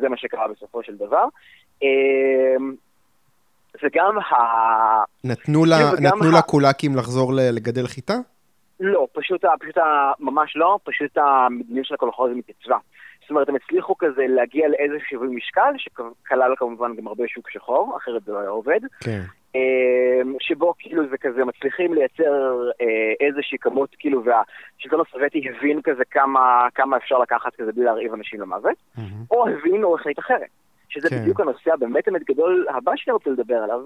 זה מה שקרה בסופו של דבר. וגם ה... נתנו, לה, נתנו ה... לקולאקים לחזור לגדל חיטה? לא, פשוט, פשוט ממש לא, פשוט המדיניות של הקולחוז מתייצבה. זאת אומרת, הם הצליחו כזה להגיע לאיזשהו שיווי משקל, שכלל כמובן גם הרבה שוק שחור, אחרת זה לא היה עובד. כן. אמ, שבו כאילו זה כזה מצליחים לייצר אה, איזושהי כמות, כאילו, והשלטון הסובייטי הבין כזה כמה, כמה אפשר לקחת כזה בלי להרעיב אנשים למוות, mm-hmm. או הבין או החליט אחרת. שזה כן. בדיוק הנושא הבאמת באמת גדול הבא שאני רוצה לדבר עליו,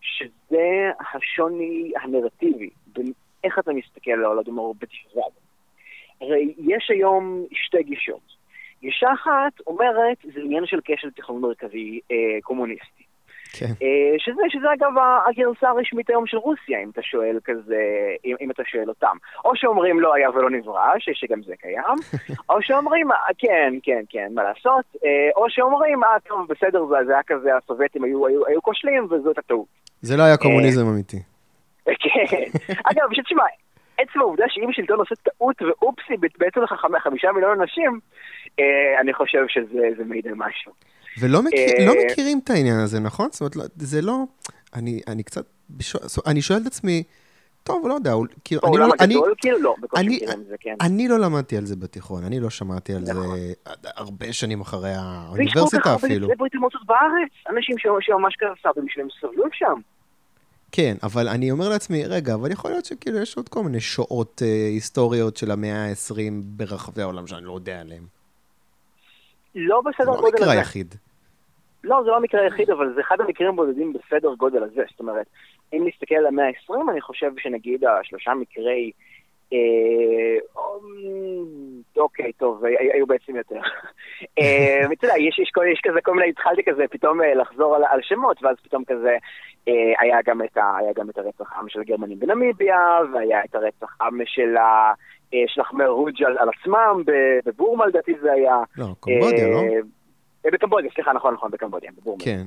שזה השוני הנרטיבי, בין איך אתה מסתכל על העולמור בתשווה. הרי יש היום שתי גישות. גישה אחת אומרת, זה עניין של כשל תכנון מרכזי אה, קומוניסטי. כן. אה, שזה, שזה אגב הגרסה הרשמית היום של רוסיה, אם אתה שואל כזה, אם, אם אתה שואל אותם. או שאומרים לא היה ולא נברא, שגם זה קיים, או שאומרים, אה, כן, כן, כן, מה לעשות, אה, או שאומרים, אה, טוב, בסדר, זה, זה היה כזה, הסובייטים היו, היו, היו כושלים וזאת הטעות. זה לא היה קומוניזם אמיתי. כן. אגב, פשוט תשמע, עצם העובדה שאם שלטון עושה טעות ואופסי בעצם חמישה מיליון אנשים, אני חושב שזה מעיד על משהו. ולא מכיר, לא מכירים את העניין הזה, נכון? זאת אומרת, לא, זה לא... אני, אני קצת... אני שואל את עצמי, טוב, לא יודע, כאילו, אני לא... אני, כאילו לא, אני, זה, כן. אני לא למדתי על זה בתיכון, אני לא שמעתי על נכון. זה הרבה שנים אחרי האוניברסיטה אפילו. ויש כל כך הרבה ברית המועצות בארץ, אנשים שממש כזה סבבים שלהם סבלו שם. כן, אבל אני אומר לעצמי, רגע, אבל יכול להיות שכאילו יש עוד כל מיני שואות אה, היסטוריות של המאה ה-20 ברחבי העולם שאני לא יודע עליהן. לא בסדר גודל הזה. זה לא המקרה היחיד. לא, זה לא המקרה היחיד, אבל זה אחד המקרים הבודדים בסדר גודל הזה. זאת אומרת, אם נסתכל על המאה ה-20, אני חושב שנגיד השלושה מקרי... אה, אוקיי, טוב, היו בעצם יותר. אה, אתה יודע, יש כזה כל מיני, התחלתי כזה פתאום אה, לחזור על שמות, ואז פתאום כזה היה גם את הרצח עם של הגרמנים בנמיביה, והיה את הרצח עם של החמר רוג' על עצמם, בבורמה לדעתי זה היה. לא, קומבודיה, לא? בקמבודיה, סליחה, נכון, נכון, בקמבודיה, בבורמה. כן.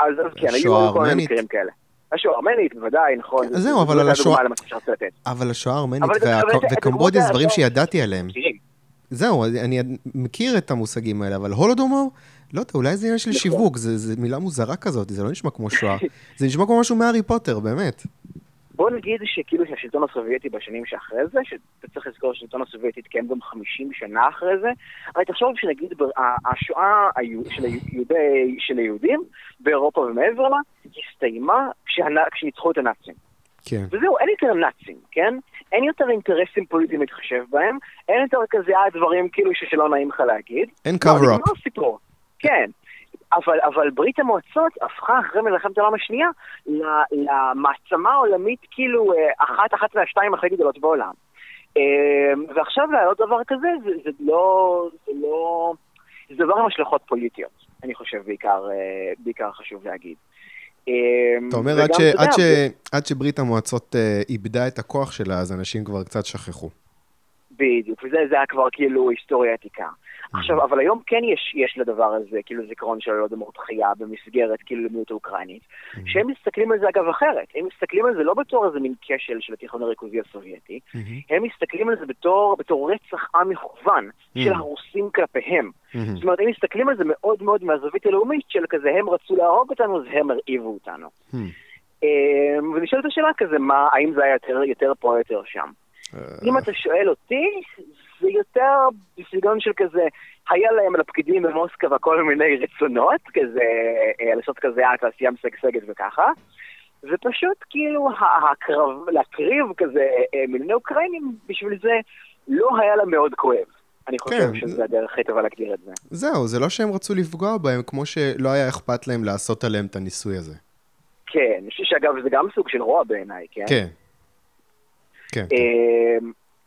אז כן, היו כל מיני מקרים כאלה. השואה הארמנית, בוודאי, נכון. זהו, אבל על השואה... אבל השואה הארמנית וקמבודיה זה דברים שידעתי עליהם. זהו, אני מכיר את המושגים האלה, אבל הולודומור, לא יודע, אולי זה עניין של נכון. שיווק, זו מילה מוזרה כזאת, זה לא נשמע כמו שואה. זה נשמע כמו משהו מהארי פוטר, באמת. בוא נגיד שכאילו שהשלטון הסובייטי בשנים שאחרי זה, שאתה צריך לזכור שהשלטון הסובייטי התקיים גם 50 שנה אחרי זה, אבל תחשוב שנגיד השואה של, היהודי, של היהודים באירופה ומעבר לה, הסתיימה כשניצחו את הנאצים. כן. וזהו, אין יותר נאצים, כן? אין יותר אינטרסים פוליטיים להתחשב בהם, אין יותר כזה דברים כאילו שלא נעים לך להגיד. אין cover-up. לא כן. אבל, אבל ברית המועצות הפכה אחרי מלחמת העולם השנייה למעצמה העולמית כאילו אה, אחת, אחת מהשתיים הכי גדולות בעולם. אה, ועכשיו להעלות דבר כזה זה, זה לא, זה לא, זה דבר עם השלכות פוליטיות, אני חושב בעיקר, אה, בעיקר חשוב להגיד. אתה אומר, עד, ש, עד, ש, עד שברית המועצות איבדה את הכוח שלה, אז אנשים כבר קצת שכחו. בדיוק, וזה היה כבר כאילו היסטוריה עתיקה. עכשיו, אבל היום כן יש, יש לדבר הזה, כאילו זיכרון של הולדמורט חיה במסגרת כאילו למיעוט האוקראינית, שהם מסתכלים על זה אגב אחרת, הם מסתכלים על זה לא בתור איזה מין כשל של התיכון הריכוזי הסובייטי, הם מסתכלים על זה בתור, בתור רצח עם מכוון של הרוסים כלפיהם. זאת אומרת, הם מסתכלים על זה מאוד מאוד מהזווית הלאומית של כזה, הם רצו להרוג אותנו, אז הם הרעיבו אותנו. אמ, ונשאלת השאלה כזה, מה, האם זה היה יותר, יותר פה או יותר שם? אה. אם אתה שואל אותי, זה יותר בסגנון של כזה, היה להם לפקידים במוסקבה כל מיני רצונות, כזה, אה, לעשות כזה אה, תעשייה משגשגת וככה, ופשוט כאילו הקרב, להקריב כזה אה, מיליוני אוקראינים, בשביל זה לא היה לה מאוד כואב. אני חושב כן. שזה הדרך הכי טובה להגדיר את זה. זהו, זה לא שהם רצו לפגוע בהם, כמו שלא היה אכפת להם לעשות עליהם את הניסוי הזה. כן, אני חושב שאגב זה גם סוג של רוע בעיניי, כן? כן. כן. כן.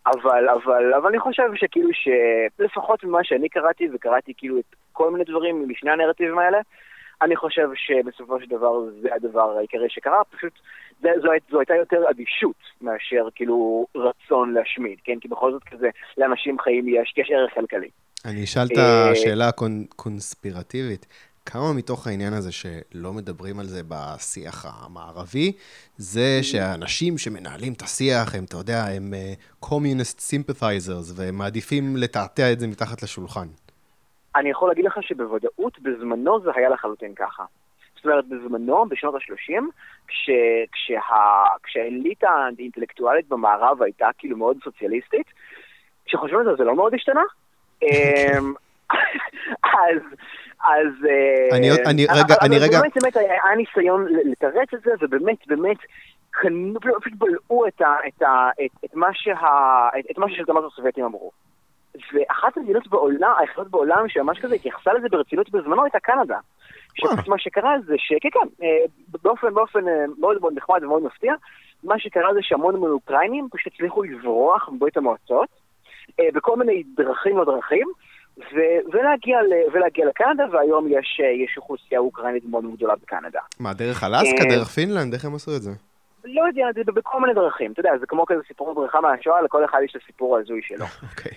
אבל, אבל, אבל אני חושב שכאילו שלפחות ממה שאני קראתי, וקראתי כאילו את כל מיני דברים משני הנרטיבים האלה, אני חושב שבסופו של דבר זה הדבר העיקרי שקרה, פשוט זה, זו, זו הייתה יותר אדישות מאשר כאילו רצון להשמיד, כן? כי בכל זאת כזה לאנשים חיים יש, יש ערך כלכלי. אני אשאל את השאלה הקונספירטיבית. כמה מתוך העניין הזה שלא מדברים על זה בשיח המערבי, זה שהאנשים שמנהלים את השיח, הם, אתה יודע, הם קומיוניסט uh, סימפתייזרס, והם מעדיפים לתעתע את זה מתחת לשולחן. אני יכול להגיד לך שבוודאות בזמנו זה היה לחלוטין ככה. זאת אומרת, בזמנו, בשנות ה-30, כש, כשה, כשהאליטה האינטלקטואלית במערב הייתה כאילו מאוד סוציאליסטית, כשחושבים על זה, זה לא מאוד השתנה. אמ, אז... אז... אני, אני, רגע, אני רגע... באמת, באמת היה ניסיון לתרץ את זה, ובאמת, באמת, קנו, פשוט בלעו את, ה, את, ה, את, את מה שה... את, את מה ששלטונות הסובייטים אמרו. ואחת המדינות בעולם, היחידות בעולם שממש כזה התייחסה לזה ברצינות בזמנו הייתה קנדה. שפשוט מה שקרה זה שכן, כן, באופן, באופן מאוד מאוד נחמד ומאוד מפתיע, מה שקרה זה שהמון המון אוקראינים פשוט הצליחו לברוח מברית המועצות, בכל מיני דרכים לא דרכים, ו- ולהגיע, ל- ולהגיע לקנדה, והיום יש, יש אוכלוסייה אוקראינית מאוד גדולה בקנדה. מה, דרך אלסקה, דרך פינלנד? איך הם עשו את זה? לא יודע, זה בכל מיני דרכים. אתה יודע, זה כמו כזה סיפור בריחה מהשואה, לכל אחד יש את הסיפור ההזוי שלו. אוקיי.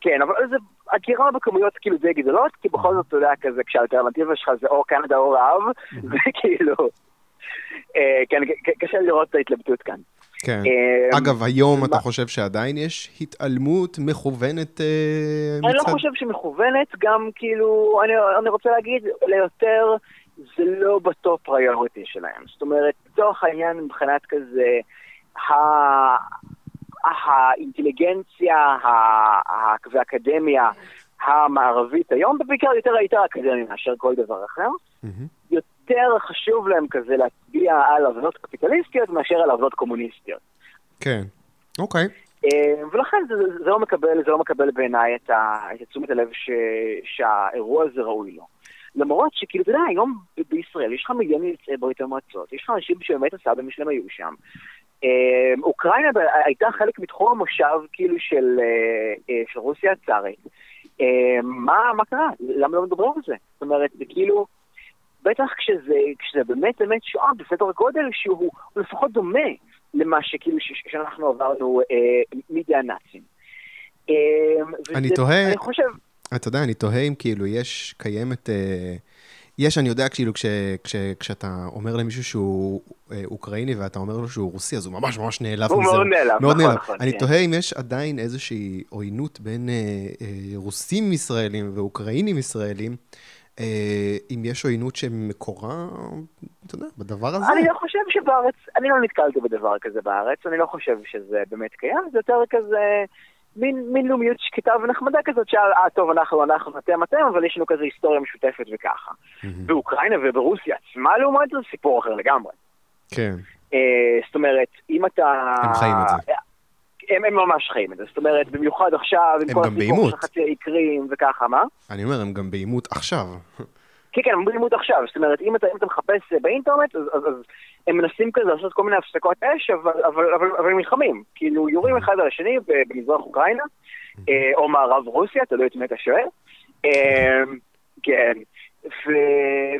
כן, אבל זה הגירה בכמויות כאילו די גדולות, כי בכל זאת, אתה יודע, כזה, כשהאלטרנטיבה שלך זה או קנדה או רעב, זה כאילו... כן, קשה לראות את ההתלבטות כאן. כן. אגב, היום אתה חושב שעדיין יש התעלמות מכוונת מצד... אני לא חושב שמכוונת, גם כאילו, אני רוצה להגיד, ליותר... זה לא בטופ פריוריטי שלהם. זאת אומרת, לצורך העניין מבחינת כזה, האינטליגנציה והאקדמיה המערבית היום, ובעיקר יותר יותר אקדמיה מאשר כל דבר אחר, יותר חשוב להם כזה להצביע על עבודות קפיטליסטיות מאשר על עבודות קומוניסטיות. כן, אוקיי. ולכן זה, זה לא מקבל, זה לא מקבל בעיניי את, את תשומת הלב ש, שהאירוע הזה ראוי לו. למרות שכאילו, אתה יודע, היום בישראל יש לך מיליון יוצאי ברית המועצות, יש לך אנשים שבאמת הסבאים שלהם היו שם. אוקראינה הייתה חלק מתחום המושב כאילו של, של רוסיה הצארית. מה, מה קרה? למה לא מדברים על זה? זאת אומרת, זה כאילו, בטח כשזה, כשזה באמת באמת שואה בסדר גודל שהוא לפחות דומה למה שכאילו שאנחנו עברנו מידי הנאצים. אני תוהה... אני חושב... אתה יודע, אני תוהה אם כאילו יש, קיימת, אה, יש, אני יודע, כאילו, כש, כש, כשאתה אומר למישהו שהוא אה, אוקראיני ואתה אומר לו שהוא רוסי, אז הוא ממש ממש נעלב מזה. הוא מאוד נעלב, מאוד נכון, נכון. אני כן. תוהה אם יש עדיין איזושהי עוינות בין אה, אה, רוסים ישראלים ואוקראינים ישראלים, אה, אם יש עוינות שמקורה, אתה יודע, בדבר הזה. אני לא חושב שבארץ, אני לא נתקלתי בדבר כזה בארץ, אני לא חושב שזה באמת קיים, זה יותר כזה... מין, מין לאומיות שקטה ונחמדה כזאת, שאה, טוב, אנחנו, אנחנו, אתם, אתם, אבל יש לנו כזה היסטוריה משותפת וככה. באוקראינה וברוסיה עצמה, לעומת זה, סיפור אחר לגמרי. כן. Uh, זאת אומרת, אם אתה... הם חיים את זה. הם, הם ממש חיים את זה, זאת אומרת, במיוחד עכשיו, עם כל הסיפור של חצי העיקרים וככה, מה? אני אומר, הם גם בעימות עכשיו. כן, כן, הם בעימות עכשיו, זאת אומרת, אם אתה, אם אתה מחפש באינטרנט, אז, אז, אז הם מנסים כזה לעשות כל מיני הפסקות אש, אבל, אבל, אבל, אבל הם נלחמים. כאילו, יורים אחד על השני במזרח אוקראינה, אה, או מערב רוסיה, תלוי את מי אתה שואל. אה, כן. ו...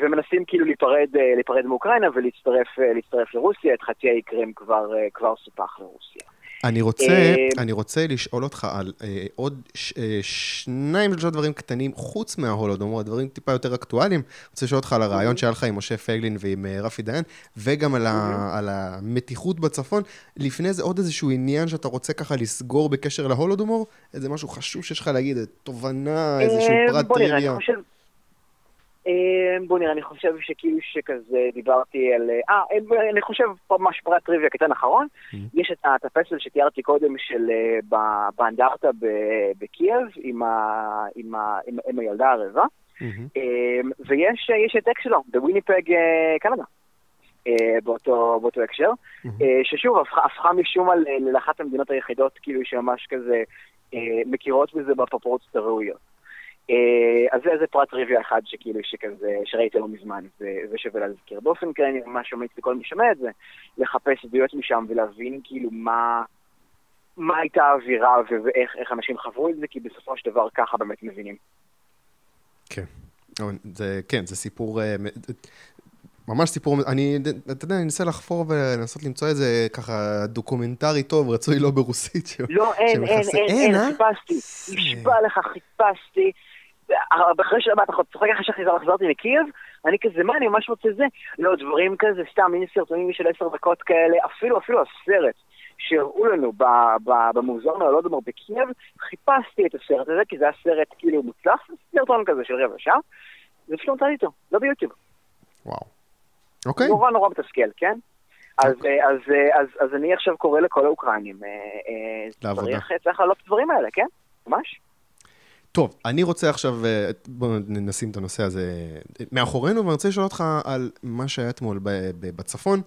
ומנסים כאילו להיפרד, אה, להיפרד מאוקראינה ולהצטרף לרוסיה, את חצי האי קרים כבר, כבר סופח לרוסיה. אני רוצה, אה, אני רוצה לשאול אותך על אה, עוד ש, אה, שניים שלושה דברים קטנים, חוץ מההולודומור, דברים טיפה יותר אקטואליים. אני רוצה לשאול אותך על הרעיון שהיה לך עם משה פייגלין ועם אה, רפי דיין, וגם על, ה, על המתיחות בצפון. לפני זה עוד איזשהו עניין שאתה רוצה ככה לסגור בקשר להולודומור? איזה משהו חשוב שיש לך להגיד, תובנה, איזשהו אה, פרט טריוויה. בוא נראה, אני חושב... אמ, בוא נראה, אני חושב שכאילו שכזה דיברתי על... אה, אה אני חושב ממש פרט טריוויה קטן אחרון. Mm-hmm. יש את הפסל שתיארתי קודם של אה, באנדרטה בקייב עם הילדה הערבה. Mm-hmm. אמ, ויש את שלו בוויניפג, אה, קנדה. באותו, באותו הקשר, mm-hmm. ששוב הפכה, הפכה משום מה לאחת המדינות היחידות כאילו שממש כזה מכירות בזה בפרופורציות הראויות. אה, אז זה איזה פרט טריוויה אחד שכאילו שכזה, שראיתי לא מזמן, זה שווה להזכיר. באופן כללי אני ממש ממליץ לכל מי שומע את זה, לחפש עדויות משם ולהבין כאילו מה, מה הייתה האווירה ואיך אנשים עברו את זה, כי בסופו של דבר ככה באמת מבינים. כן. זה, כן, זה סיפור, אה, ממש סיפור, אני, אתה יודע, אני אנסה לחפור ולנסות למצוא איזה ככה דוקומנטרי טוב, רצוי לא ברוסית. לא, אין, אין, אין, אין, אה? חיפשתי, נשבע לך, חיפשתי. אחרי שבאת, אתה צוחק אחרי שחזרתי לקייב, אני כזה, מה, אני ממש רוצה זה? לא, דברים כזה, סתם, מיני סרטונים של עשר דקות כאלה, אפילו, אפילו הסרט שהראו לנו במוזיאון הלודומור בקייב, חיפשתי את הסרט הזה, כי זה היה סרט כאילו מוצלח, סרטון כזה של רבע שעה, ופשוט נמצא איתו, לא ביוטיוב. וואו. אוקיי. נורא נורא מתסכל, כן? אז, אוקיי. אז, אז, אז, אז אני עכשיו קורא לכל האוקראינים. אה, אה, לעבודה. צריך, צריך לעלות את הדברים האלה, כן? ממש. טוב, אני רוצה עכשיו, בואו נשים את הנושא הזה מאחורינו, ואני רוצה לשאול אותך על מה שהיה אתמול בצפון.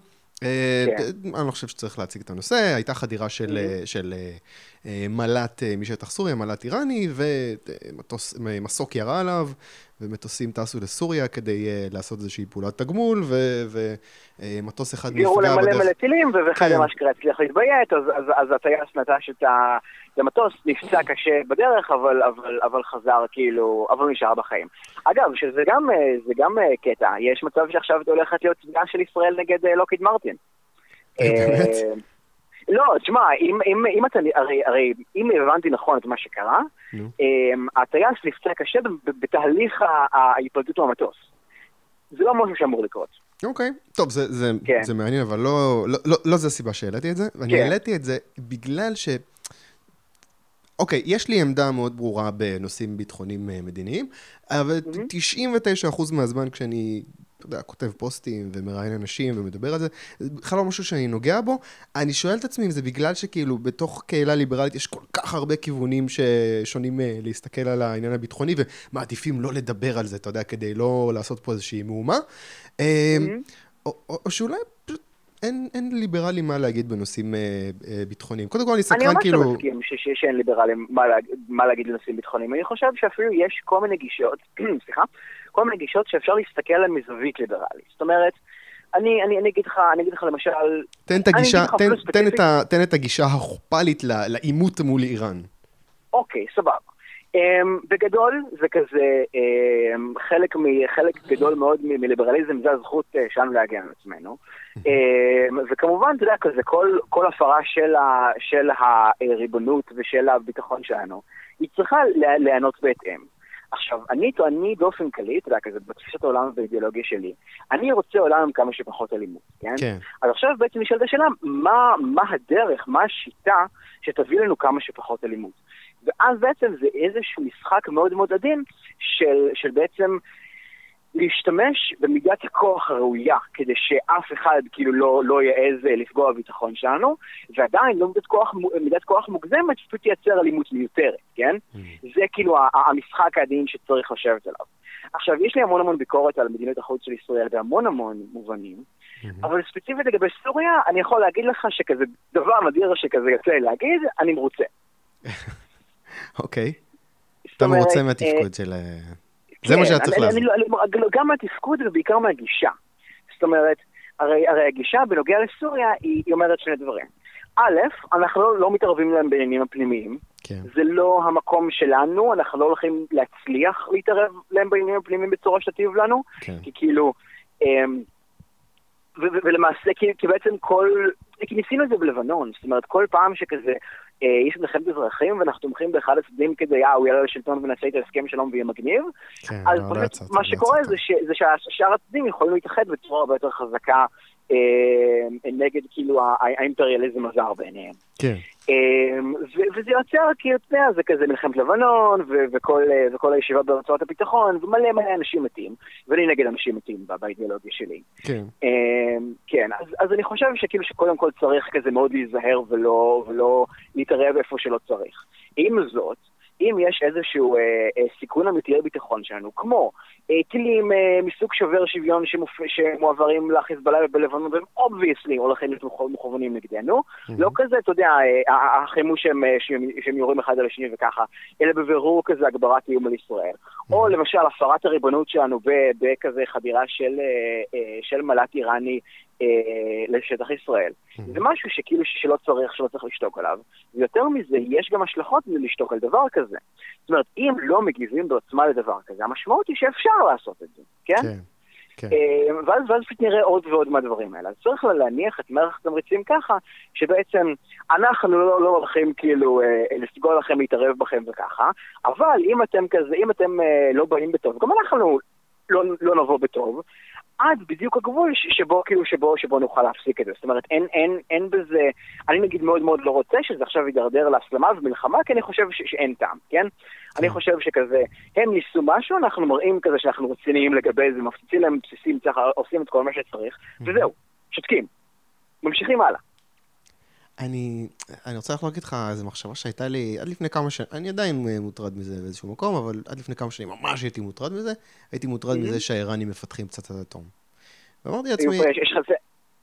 אה, כן. אני לא חושב שצריך להציג את הנושא, הייתה חדירה של, mm-hmm. של מל"ט משטח סוריה, מל"ט איראני, ומסוק ירה עליו, ומטוסים טסו לסוריה כדי uh, לעשות איזושהי פעולת תגמול, ומטוס uh, אחד נפגע בדרך. הגיעו למלא מלא טילים, ואחד כן. שקרה הצליח להתביית, אז, אז, אז הטייס נטש את המטוס, נפצע קשה בדרך, אבל, אבל, אבל חזר כאילו, אבל נשאר בחיים. אגב, שזה גם, אה, זה גם קטע, יש מצב שעכשיו הולכת להיות תביעה של ישראל נגד לוקיד מרטין. באמת? לא, תשמע, אם, אם, אם אתה, הרי, הרי אם הבנתי נכון את מה שקרה, no. אמ, הטייס נפצע קשה בתהליך ההיפלטות מהמטוס. זה לא משהו שאמור לקרות. אוקיי, okay. טוב, זה, זה, כן. זה מעניין, אבל לא, לא, לא, לא זה הסיבה שהעליתי את זה. כן. העליתי את זה בגלל ש... אוקיי, יש לי עמדה מאוד ברורה בנושאים ביטחוניים אה, מדיניים, אבל mm-hmm. 99% מהזמן כשאני אתה יודע, כותב פוסטים ומראיין אנשים ומדבר על זה, זה בכלל לא משהו שאני נוגע בו. אני שואל את עצמי אם זה בגלל שכאילו בתוך קהילה ליברלית יש כל כך הרבה כיוונים ששונים אה, להסתכל על העניין הביטחוני ומעדיפים לא לדבר על זה, אתה יודע, כדי לא לעשות פה איזושהי מהומה. Mm-hmm. או, או, או שאולי פשוט אין, אין ליברלים מה להגיד בנושאים אה, אה, ביטחוניים. קודם כל אני סקרן כאילו... אני ממש לא מסכים שאין ליברלים. מה להגיד בנושאים ביטחוניים. אני חושב שאפילו יש כל מיני גישות, סליחה, כל מיני גישות שאפשר להסתכל עליהן מזווית ליברלית. זאת אומרת, אני, אני, אני אגיד לך, אני אגיד לך למשל... תן את הגישה, תן, תן, את ה, תן את הגישה החופלית לעימות מול איראן. אוקיי, סבבה. Um, בגדול זה כזה um, חלק, מ, חלק גדול מאוד מליברליזם זה הזכות uh, שלנו להגן על עצמנו. um, וכמובן, אתה יודע, כזה כל, כל הפרה של, ה, של הריבונות ושל הביטחון שלנו, היא צריכה להיענות בהתאם. עכשיו, אני, אני באופן כללי, אתה יודע, כזה בתפיסת העולם ובאידיאולוגיה שלי, אני רוצה עולם עם כמה שפחות אלימות, כן? כן. אז עכשיו בעצם נשאלת השאלה, מה, מה הדרך, מה השיטה שתביא לנו כמה שפחות אלימות? ואז בעצם זה איזשהו משחק מאוד מאוד עדין של, של בעצם להשתמש במידת הכוח הראויה, כדי שאף אחד כאילו לא, לא יעז לפגוע בביטחון שלנו, ועדיין לא מידת כוח, מידת כוח מוגזמת שפשוט תייצר אלימות מיותרת, כן? Mm. זה כאילו המשחק העדין שצריך לשבת עליו. עכשיו, יש לי המון המון ביקורת על מדיניות החוץ של ישראל בהמון המון מובנים, mm-hmm. אבל ספציפית לגבי סוריה, אני יכול להגיד לך שכזה דבר נדיר שכזה יוצא לי להגיד, אני מרוצה. אוקיי. אתה מרוצה מהתפקוד של... זה מה כן, שהיה צריך לעשות. לא, גם מהתפקוד ובעיקר מהגישה. זאת אומרת, הרי, הרי הגישה בנוגע לסוריה היא, היא אומרת שני דברים. א', אנחנו לא, לא מתערבים להם בעניינים הפנימיים. כן. זה לא המקום שלנו, אנחנו לא הולכים להצליח להתערב להם בעניינים הפנימיים בצורה שתטיב לנו. כן. כי כאילו... אמ, ולמעשה, כי, כי בעצם כל... כי ניסינו את זה בלבנון, זאת אומרת, כל פעם שכזה יש מלחמת אזרחים ואנחנו תומכים באחד הצדדים כדי, אה, הוא יעלה לשלטון ונעשה את ההסכם שלום ויהיה מגניב. כן, אז לא פשוט מה שקורה זה, ש, זה שהשאר הצדדים יכולים להתאחד בצורה הרבה יותר חזקה אה, נגד כאילו האימפריאליזם הזר בעיניהם. כן. אמ, וזה יוצר, כי אתה יודע, זה כזה מלחמת לבנון, וכל, אה, וכל הישיבה ברצועת הביטחון, ומלא מלא אנשים מתים, ואני נגד אנשים מתים באידיאולוגיה שלי. כן. אמ, כן, אז, אז אני חושב שכאילו שקודם כל צריך כזה מאוד להיזהר ולא, ולא להתערב איפה שלא צריך. עם זאת, אם יש איזשהו אה, אה, סיכון אמיתי לביטחון שלנו, כמו אה, טילים אה, מסוג שובר שוויון שמופ... שמועברים לחיזבאללה ובלבנון, והם obviously הולכים להיות מכוונים נגדנו, mm-hmm. לא כזה, אתה יודע, אה, החימוש שהם, אה, שהם, שהם יורים אחד על השני וככה, אלא בבירור כזה הגברת איום על ישראל. Mm-hmm. או למשל הפרת הריבונות שלנו בכזה חדירה של, אה, אה, של מל"ט איראני לשטח ישראל. זה משהו שכאילו שלא צריך, שלא צריך לשתוק עליו. ויותר מזה, יש גם השלכות לשתוק על דבר כזה. זאת אומרת, אם לא מגיבים בעוצמה לדבר כזה, המשמעות היא שאפשר לעשות את זה, כן? כן. כן. אה, ואז, ואז פשוט נראה עוד ועוד מהדברים האלה. אז צריך להניח את מערכת התמריצים ככה, שבעצם אנחנו לא, לא הולכים כאילו אה, לסגור לכם להתערב בכם וככה, אבל אם אתם כזה, אם אתם אה, לא באים בטוב, גם אנחנו לא, לא נבוא בטוב, עד בדיוק הגבול שבו כאילו שבו שבו נוכל להפסיק את זה. זאת אומרת, אין, אין, אין בזה, אני נגיד מאוד מאוד לא רוצה שזה עכשיו יידרדר להסלמה ומלחמה, כי אני חושב ש, שאין טעם, כן? אני כן. חושב שכזה, הם ניסו משהו, אנחנו מראים כזה שאנחנו רציניים לגבי זה, מפציצים להם בסיסים, צריך, עושים את כל מה שצריך, וזהו, שותקים. ממשיכים הלאה. אני, אני רוצה להגיד לך איזו מחשבה שהייתה לי עד לפני כמה שנים, אני עדיין אה, מוטרד מזה באיזשהו מקום, אבל עד לפני כמה שנים ממש הייתי מוטרד מזה, הייתי מוטרד מזה שהאיראנים מפתחים פצצת אטום. ואמרתי לעצמי...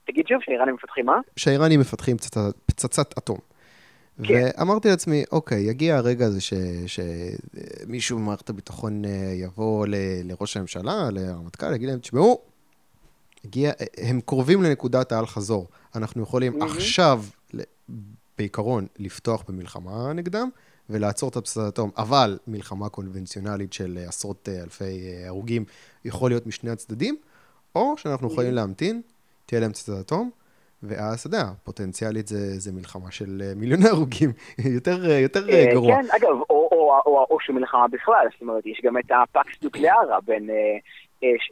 תגיד שוב, שהאיראנים מפתחים מה? שהאיראנים מפתחים פצצת אטום. כן. ואמרתי לעצמי, אוקיי, יגיע הרגע הזה שמישהו במערכת הביטחון אה, יבוא לראש הממשלה, לרמטכ"ל, יגיד להם, תשמעו, הגיע, הם קרובים לנקודת האל-חזור. אנחנו יכולים mm-hmm. עכשיו, בעיקרון, לפתוח במלחמה נגדם ולעצור את הפצצת האטום, אבל מלחמה קונבנציונלית של עשרות אה, אלפי אה, הרוגים יכול להיות משני הצדדים, או שאנחנו יכולים mm-hmm. להמתין, תהיה להם פצצת אטום, ואז, אתה יודע, פוטנציאלית זה, זה מלחמה של אה, מיליוני הרוגים, יותר, יותר גרוע. כן, אגב, או, או, או, או, או שמלחמה בכלל, זאת אומרת, יש גם את הפקס נוקלארה בין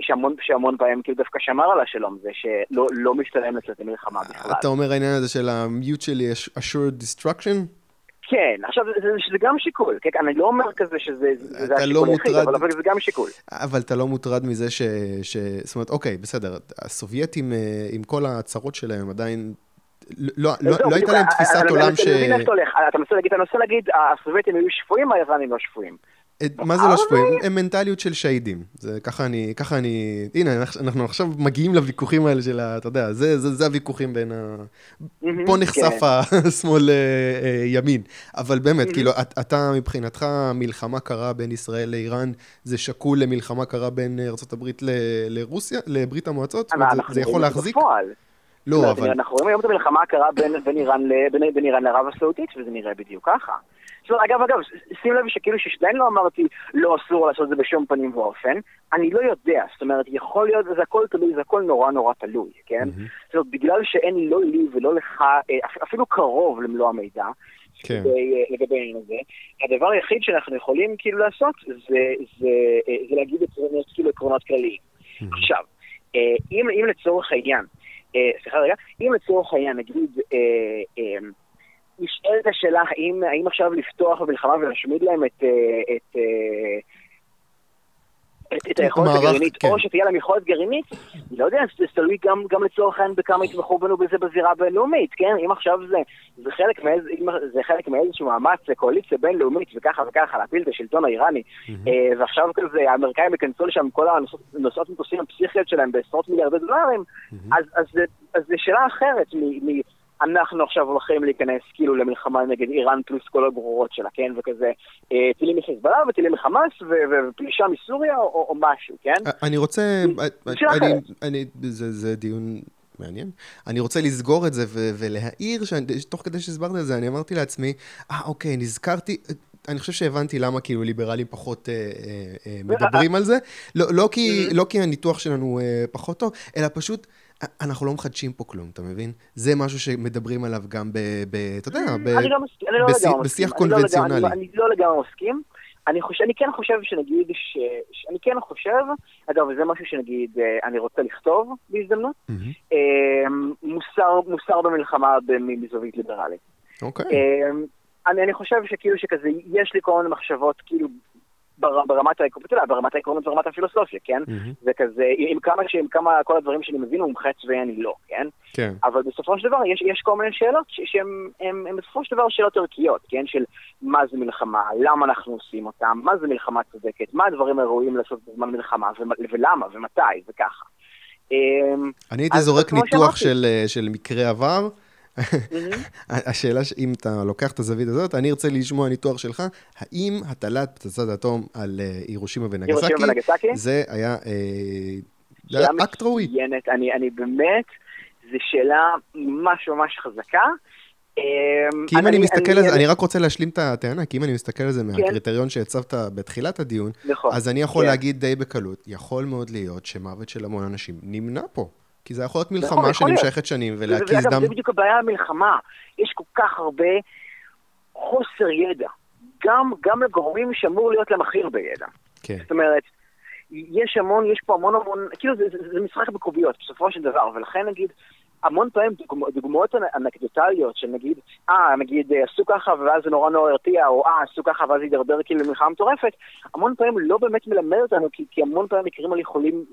שהמון, שהמון פעמים כאילו דווקא שמר על השלום, זה שלא לא משתלם לצאת למלחמה בכלל. אתה אומר העניין הזה של ה-mutually assured destruction? כן, עכשיו זה, זה, זה גם שיקול, כן? אני לא אומר כזה שזה זה השיקול לא היחיד, מוטרד... אבל זה גם שיקול. אבל אתה לא מוטרד מזה ש... ש... זאת אומרת, אוקיי, בסדר, הסובייטים אה, עם כל הצרות שלהם עדיין לא, לא, לא, הייתה להם תפיסת עולם ש... אני מבין איך אתה הולך, אתה מנסה להגיד, אתה מנסה להגיד, הסובייטים היו שפויים, האיראנים לא שפויים. מה זה לא שפויים? הם מנטליות של שהידים. זה ככה אני, ככה אני, הנה, אנחנו עכשיו מגיעים לוויכוחים האלה של ה... אתה יודע, זה, זה, זה הוויכוחים בין ה... פה נחשף כן. השמאל אה, אה, ימין. אבל באמת, כאילו, אתה מבחינתך, מלחמה קרה בין ישראל לאיראן, זה שקול למלחמה קרה בין ארה"ב לרוסיה, לברית המועצות? זה יכול להחזיק? לא, אבל... אנחנו רואים היום את המלחמה הקרה בין איראן לערב הסעודית, וזה נראה בדיוק ככה. זאת אומרת, אגב, אגב, שים לב שכאילו ששתיהן לא אמרתי, לא אסור לעשות את זה בשום פנים ואופן, אני לא יודע, זאת אומרת, יכול להיות, זה הכל תלוי, זה הכל נורא נורא תלוי, כן? Mm-hmm. זאת אומרת, בגלל שאין לא לי ולא לך, אה, אפילו קרוב למלוא המידע, כן. לגבי, אה, לגבי העניין הזה. הדבר היחיד שאנחנו יכולים כאילו לעשות זה, זה, זה, אה, זה להגיד עקרונות, כאילו עקרונות כלליים. Mm-hmm. עכשיו, אם, אם לצורך העניין, סליחה רגע, אם לצורך העניין נגיד, נשאלת השאלה האם, האם עכשיו לפתוח במלחמה ולהשמיד להם את, אה, את, אה, את, את היכולת הגרעינית, כן. או שתהיה להם יכולת גרעינית, אני לא יודע, זה תלוי גם, גם לצורך העניין בכמה יתמכו בנו בזה בזירה הבינלאומית, כן? אם עכשיו זה, זה, חלק מאיז, זה חלק מאיזשהו מאמץ לקואליציה בינלאומית וככה וככה להפיל את השלטון האיראני, mm-hmm. ועכשיו כזה האמריקאים ייכנסו לשם כל הנושאות מטוסים הפסיכיות שלהם בעשרות מיליארדי דולרים, mm-hmm. אז, אז, אז, אז זו שאלה אחרת מ... מ אנחנו עכשיו הולכים להיכנס כאילו למלחמה נגד איראן פלוס כל הגרורות שלה, כן? וכזה אה, טילים מחיזבאללה וטילים מחמאס ופלישה מסוריה או, או משהו, כן? אני רוצה... אני, אני, זה, זה דיון מעניין. אני רוצה לסגור את זה ולהעיר, תוך כדי שהסברת את זה, אני אמרתי לעצמי, אה, אוקיי, נזכרתי... אני חושב שהבנתי למה כאילו ליברלים פחות אה, אה, אה, מדברים על זה. לא, לא, כי, לא כי הניתוח שלנו אה, פחות טוב, אלא פשוט אנחנו לא מחדשים פה כלום, אתה מבין? זה משהו שמדברים עליו גם ב... ב אתה יודע, ב, אני לא אני לא בשיח, לגמרי בשיח קונבנציונלי. אני, אני לא לגמרי מסכים. אני, חושב, אני כן חושב שנגיד, ש, ש, אני כן חושב, אגב, זה משהו שנגיד, אה, אני רוצה לכתוב בהזדמנות, mm-hmm. מוסר, מוסר במלחמה מזווית ליברלית. אוקיי. Okay. אני, אני חושב שכאילו שכזה, יש לי כל מיני מחשבות כאילו ברמת העקרונות, ברמת העקרונות ברמת הפילוסופיה, כן? זה כזה, עם כמה, עם כמה כל הדברים שאני מבין, הוא מומחה צבאי אני לא, כן? כן. אבל בסופו של דבר יש, יש כל מיני שאלות שהן בסופו של דבר שאלות ערכיות, כן? של מה זה מלחמה, למה אנחנו עושים אותה, מה זה מלחמה צודקת, מה הדברים הראויים לעשות בזמן מלחמה, ולמה, ומתי, וככה. אמ, אני הייתי זורק ניתוח של, אה, של מקרה עבר. השאלה, אם אתה לוקח את הזווית הזאת, אני ארצה לשמוע ניתוח שלך, האם הטלת פצצת אטום על אה, הירושימה ונגסקי, זה היה אקט ראוי? אני באמת, זו שאלה ממש ממש חזקה. אמ, כי אם אני מסתכל על זה, אני רק רוצה להשלים את הטענה, כי אם אני מסתכל על זה מהקריטריון שהצבת בתחילת הדיון, נכון, אז אני יכול כן. להגיד די בקלות, יכול מאוד להיות שמוות של המון אנשים נמנע פה. כי זה יכול להיות נכון, מלחמה להיות. שנמשכת שנים, ולהקיז דם... זה בדיוק הבעיה במלחמה. יש כל כך הרבה חוסר ידע. גם, גם לגורמים שאמור להיות להם הכי הרבה ידע. כן. זאת אומרת, יש המון, יש פה המון המון, כאילו זה, זה, זה משחק בקוביות בסופו של דבר, ולכן נגיד, המון פעמים דוגמא, דוגמאות אנקדוטליות של נגיד, אה, נגיד, אה, עשו ככה ואז זה נורא נורא הרתיע, או אה, עשו ככה ואז הידרדר כאילו למלחמה מטורפת, המון פעמים לא באמת מלמד אותנו, כי, כי המון פעמים מקרים האלה יכולים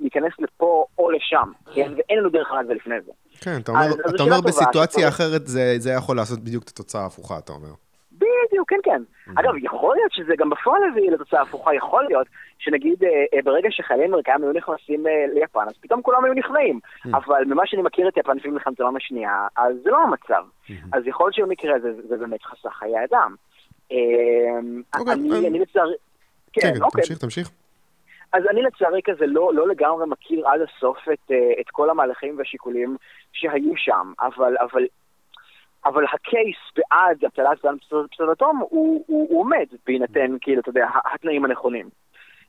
להיכנס לפה או לשם, כן? ואין לנו דרך לדעת זה לפני זה. כן, אתה אומר, אז- אז אתה אומר טובה, בסיטואציה שצריך- אחרת זה, זה יכול לעשות בדיוק את התוצאה ההפוכה, אתה אומר. בדיוק, כן, כן. אגב, יכול להיות שזה גם בפועל הביא לתוצאה הפוכה, יכול להיות שנגיד אה, אה, ברגע שחיילים אמריקאים היו נכנסים אה, ליפן, אז פתאום כולם היו נכנעים. אבל ממה שאני מכיר את יפן לפני מלחמת העולם השנייה, אז זה לא המצב. אז יכול להיות שבמקרה הזה זה באמת חסך חיי אדם. אה, אוקיי, אני אני לצערי... כן, כן, אוקיי. תמשיך, תמשיך. אז אני לצערי כזה לא, לא לגמרי מכיר עד הסוף את, את כל המהלכים והשיקולים שהיו שם, אבל, אבל, אבל הקייס בעד הטלת זן פצצת אטום הוא, עומד בהינתן, כאילו, אתה יודע, התנאים הנכונים.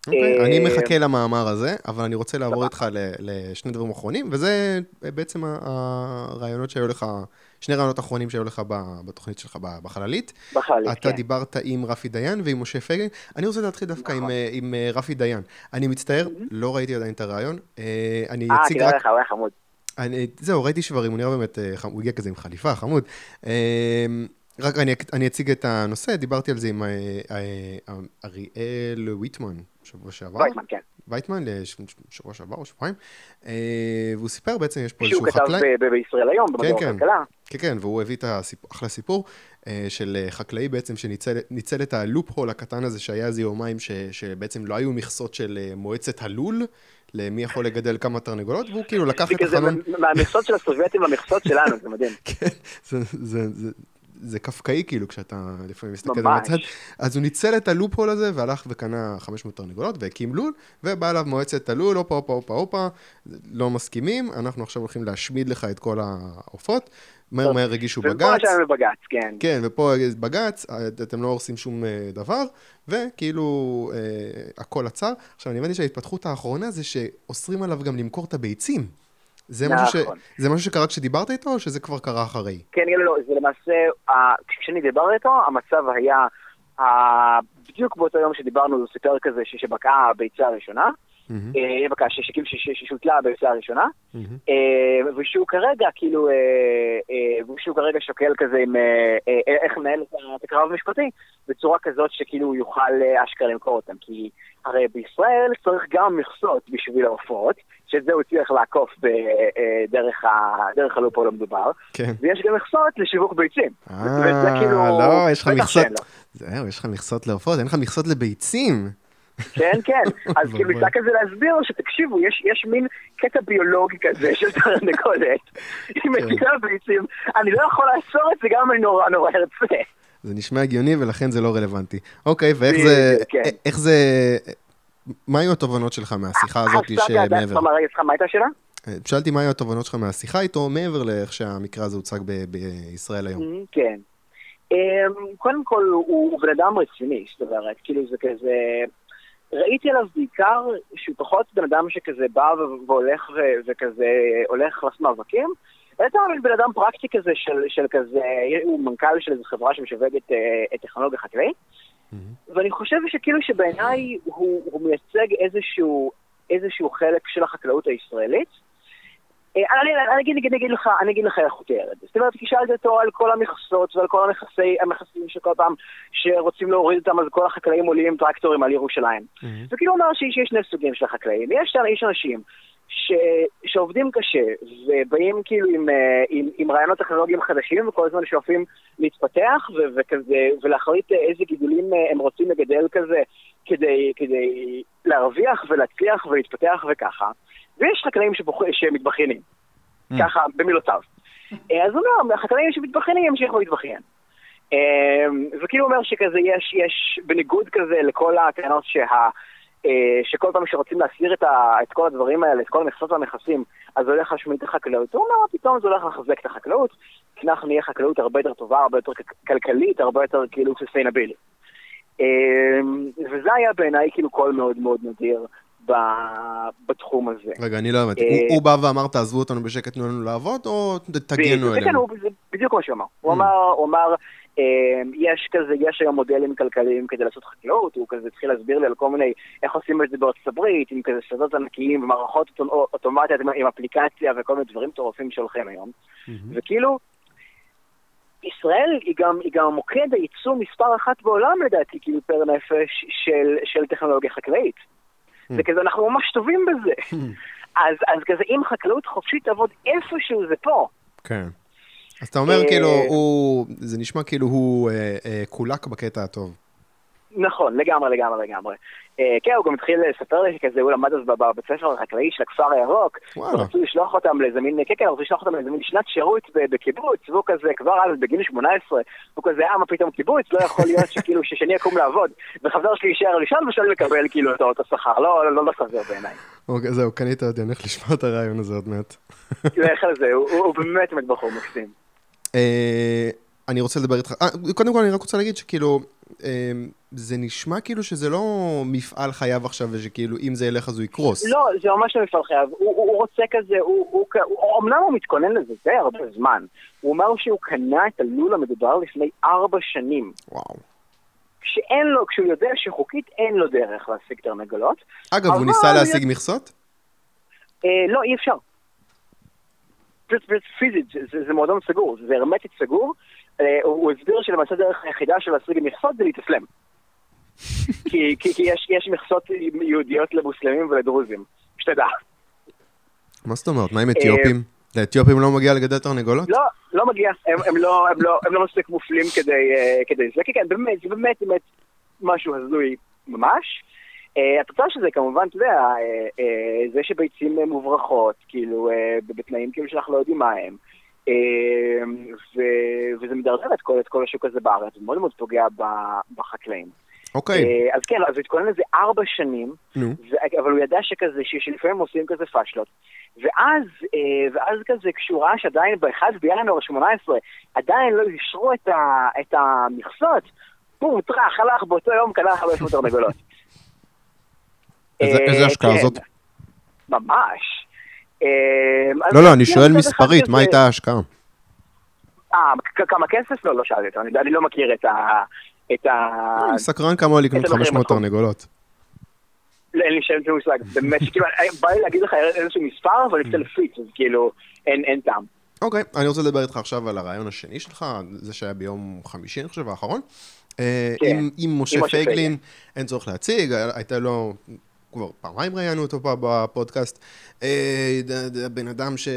אוקיי, אה, אני מחכה למאמר הזה, אבל אני רוצה לעבור. איתך לשני דברים אחרונים, וזה בעצם ה- הרעיונות שהיו לך, שני רעיונות אחרונים שהיו לך בתוכנית שלך בחללית. בחללית, אתה כן. דיברת עם רפי דיין ועם משה פייגלין. אני רוצה להתחיל דווקא עם, נכון. אה, אה, רפי דיין. אני מצטער, לא ראיתי עדיין את הרעיון. אה, אני אה, אציג רק... לך, הוא היה חמוד. אני, זהו, ראיתי שברים, הוא נראה באמת, אה, הוא הגיע כזה עם חליפה, חמוד. אה, רק אני, אני אציג את הנושא, דיברתי על זה עם אה, אה, אריאל ויטמן שבוע שעבר. וייטמן, כן. וייטמן, שבוע שעבר או שבועיים, והוא סיפר בעצם, יש פה שהוא איזשהו כתב חקלאי. ב- ב- בישראל היום, כן, במדור כן. הכלכלה. כן, כן, והוא הביא את הסיפור, אחלה סיפור, של חקלאי בעצם שניצל ניצל את הלופ הול הקטן הזה שהיה איזה יומיים, שבעצם לא היו מכסות של מועצת הלול, למי יכול לגדל כמה תרנגולות, והוא כאילו לקח את החלון, מה- מהמכסות של הסובייטים למכסות שלנו, זה מדהים. כן, זה, זה, זה, זה קפקאי כאילו כשאתה לפעמים מסתכל ממש. מהצד. אז הוא ניצל את הלופ הול הזה והלך וקנה 500 תרנגולות והקים לול, ובא אליו מועצת הלול, הופה הופה הופה הופה, לא מסכימים, אנחנו עכשיו הולכים להשמיד לך את כל העופות. מהר מהר הגישו ופה בג"ץ. שלנו בבג"ץ, כן. כן, ופה בג"ץ, אתם לא הורסים שום אה, דבר, וכאילו אה, הכל עצר. עכשיו, אני הבנתי שההתפתחות האחרונה זה שאוסרים עליו גם למכור את הביצים. זה משהו, ש... נכון. זה משהו שקרה כשדיברת איתו, או שזה כבר קרה אחרי? כן, לא, לא, זה למעשה, כשאני דיברתי איתו, המצב היה, בדיוק באותו יום שדיברנו, הוא סיפר כזה שבקעה הביצה הראשונה, ש- ש- ששותלה הביצה הראשונה. אה, ושהוא כרגע, כאילו, אה, אה, ושהוא כרגע שוקל כזה עם איך לנהל את הקרב המשפטי, בצורה כזאת שכאילו הוא יוכל אשכרה למכור אותם, כי הרי בישראל צריך גם מכסות בשביל העופות, שאת זה הוא הצליח לעקוף דרך ה- דרך הלופול המדובר, כן. ויש גם מכסות לשיווק ביצים. אה, כאילו... לא, יש לך מכסות... זהו, יש לך מכסות לעופות, אין לך מכסות לביצים. כן, כן. אז כאילו. ניסה כזה להסביר לו שתקשיבו, יש, יש מין קטע ביולוגי כזה של תרנגולת. היא. מטילה ביצים, אני לא יכול לעצור את זה גם אם אני נורא נורא ארצה. זה נשמע הגיוני ולכן זה לא רלוונטי. אוקיי, ואיך זה... כן. איך זה... מה היו התובנות שלך מהשיחה הזאת הסאגה, אתה- שמעבר? רגע, סליחה, מה הייתה השאלה? שאלתי מה היו התובנות שלך מהשיחה איתו, מעבר לאיך שהמקרה הזה הוצג בישראל היום. כן. אמ, קודם כל, הוא בן אדם רציני, זאת אומרת, כאילו זה כזה... ראיתי עליו בעיקר שהוא פחות בן אדם שכזה בא והולך ו- וכזה הולך לעשות מאבקים, אלא יותר בן אדם פרקטי כזה של, של כזה, הוא מנכ"ל של איזו חברה שמשווקת אה, את טכנולוגיה חקלאית, ואני חושב שכאילו שבעיניי הוא, הוא מייצג איזשהו, איזשהו חלק של החקלאות הישראלית. אה, אני, אגיד, לך, אני אגיד לך איך הוא תיאר את זה. זאת אומרת, כי שאלתי אותו על כל המכסות ועל כל המכסי, המכסים שכל פעם שרוצים להוריד אותם, אז כל החקלאים עולים טרקטורים על ירושלים. וכאילו הוא אומר שיש שני סוגים של החקלאים. יש, יש אנשים ש, שעובדים קשה ובאים כאילו עם, אה, עם, עם רעיונות טכנולוגיים חדשים וכל הזמן שואפים להתפתח ו, וכזה, ולהחליט איזה גידולים אה, הם רוצים לגדל כזה כדי, כדי להרוויח ולהצליח ולהתפתח וככה. ויש חקלאים שבוח... שמתבכיינים, ככה במילותיו. אה, אז הוא אומר, החקלאים שמתבכיינים ימשיכו להתבכיין. אה, וכאילו הוא אומר שכזה יש, יש בניגוד כזה לכל הטענות שה... אה, שכל פעם שרוצים להסיר את, ה, את כל הדברים האלה, את כל המכסות והנכסים, אז הולך להשמיד את החקלאות. הוא אומר, פתאום זה הולך לחזק את החקלאות, כי אנחנו נהיה חקלאות הרבה יותר טובה, הרבה יותר כלכלית, הרבה יותר כאילו sustainable. וזה היה בעיניי כאילו קול מאוד מאוד נדיר. בתחום הזה. רגע, אני לא הבנתי. אה, הוא בא ואמר, תעזבו אותנו בשקט, תנו לנו לעבוד, או תגנו עלינו? זה בדיוק מה שהוא אמר. הוא mm. אמר, אה, יש כזה, יש היום מודלים כלכליים כדי לעשות חקלאות, הוא כזה התחיל להסביר לי על כל מיני, איך עושים את זה בארצות הברית, עם כזה שדות ענקיים ומערכות אוטומטיות עם אפליקציה וכל מיני דברים מטורפים שהולכים היום. Mm-hmm. וכאילו, ישראל היא גם, היא גם מוקד הייצוא מספר אחת בעולם לדעתי, כאילו פר נפש של, של טכנולוגיה חקלאית. זה כזה, אנחנו ממש טובים בזה. אז, אז כזה, אם חקלאות חופשית תעבוד איפשהו, זה פה. כן. אז אתה אומר, כאילו, אה, הוא, זה נשמע כאילו הוא אה, אה, קולק בקטע הטוב. נכון, לגמרי, לגמרי, לגמרי. אה, כן, הוא גם התחיל לספר לי שכזה, הוא למד אז בבית ספר החקלאי של הכפר הירוק. וואלה. רצו לשלוח אותם לאיזה מין, כן, כן, רצו לשלוח אותם לאיזה מין שנת שירות בקיבוץ, והוא כזה, כבר אז בגיל 18, הוא כזה, אה, מה פתאום קיבוץ? לא יכול להיות שכאילו, שאני אקום לעבוד. וחבר שלי יישאר לישון ושאני מקבל כאילו את אותו שכר, לא, לא, לא סביר בעיניי. אוקיי, זהו, קנית אותי, אני הולך לשמוע את הרעיון הזה עוד מעט. לך על זה, הוא באמת באמת בחור מקסים. אני רוצה לדבר איתך, אה, קודם כל אני רק רוצה להגיד שכאילו, אמ, זה נשמע כאילו שזה לא מפעל חייו עכשיו, ושכאילו אם זה ילך אז הוא יקרוס. לא, זה ממש לא מפעל חייו. הוא, הוא, הוא רוצה כזה, הוא, הוא, הוא, אמנם הוא מתכונן לזה די הרבה זמן. הוא אמר שהוא קנה את הלול המדובר לפני ארבע שנים. וואו. כשאין לו, כשהוא יודע שחוקית אין לו דרך להשיג תרנגולות. אגב, הוא ניסה להשיג. מכסות? אה, לא, אי אפשר. פיזית, זה, מועדון סגור, זה הרמטית סגור. אה, הוא הסביר שלמעשה הדרך היחידה של להשיג מכסות זה להתאסלם. כי, כי, כי יש, יש מכסות יהודיות למוסלמים ולדרוזים, שתדע. מה זאת אומרת? מה עם אתיופים? לאתיופים לא מגיע לגדל תרנגולות? לא, לא מגיע. הם, הם, לא, הם, לא, הם לא מספיק מופלים כדי, uh, כדי זה. כן, כן, באמת, זה באמת באמת משהו הזוי ממש. התוצאה של זה כמובן, אתה יודע, uh, uh, זה שביצים מוברחות, כאילו, בתנאים כאילו שאנחנו לא יודעים מה הם. ו, וזה מדרדר את כל, את כל השוק הזה בארץ, זה מאוד מאוד פוגע בחקלאים. אוקיי. Okay. אז כן, אז הוא התכונן לזה ארבע שנים, no. ו- אבל הוא ידע שכזה, שלפעמים עושים כזה פאשלות. ואז, ואז כזה, כשהוא ראה שעדיין ב-1 בינואר 18 עדיין לא אישרו את, ה- את המכסות, בום, טראח, הלך באותו יום, קנה 500 תרנגולות. איזה השקעה כן. זאת? ממש. אמ, לא, לא, אני שואל מספרית, מה הייתה ההשקעה? אה, כמה כסף? לא, לא שאלתי אותו, אני לא מכיר את ה... את ה... אני סקרן כמה לקנות 500 תרנגולות. אין לי שם מושג, באמת, כאילו, בא לי להגיד לך איזשהו מספר, אבל אצל פיץ, אז כאילו, אין טעם. אוקיי, אני רוצה לדבר איתך עכשיו על הרעיון השני שלך, זה שהיה ביום חמישי, אני חושב, האחרון. אה, כן. עם משה פייגלין, אין צורך להציג, הייתה לו כבר פעמיים ראיינו אותו פה בפודקאסט, אה, הבן אדם ש...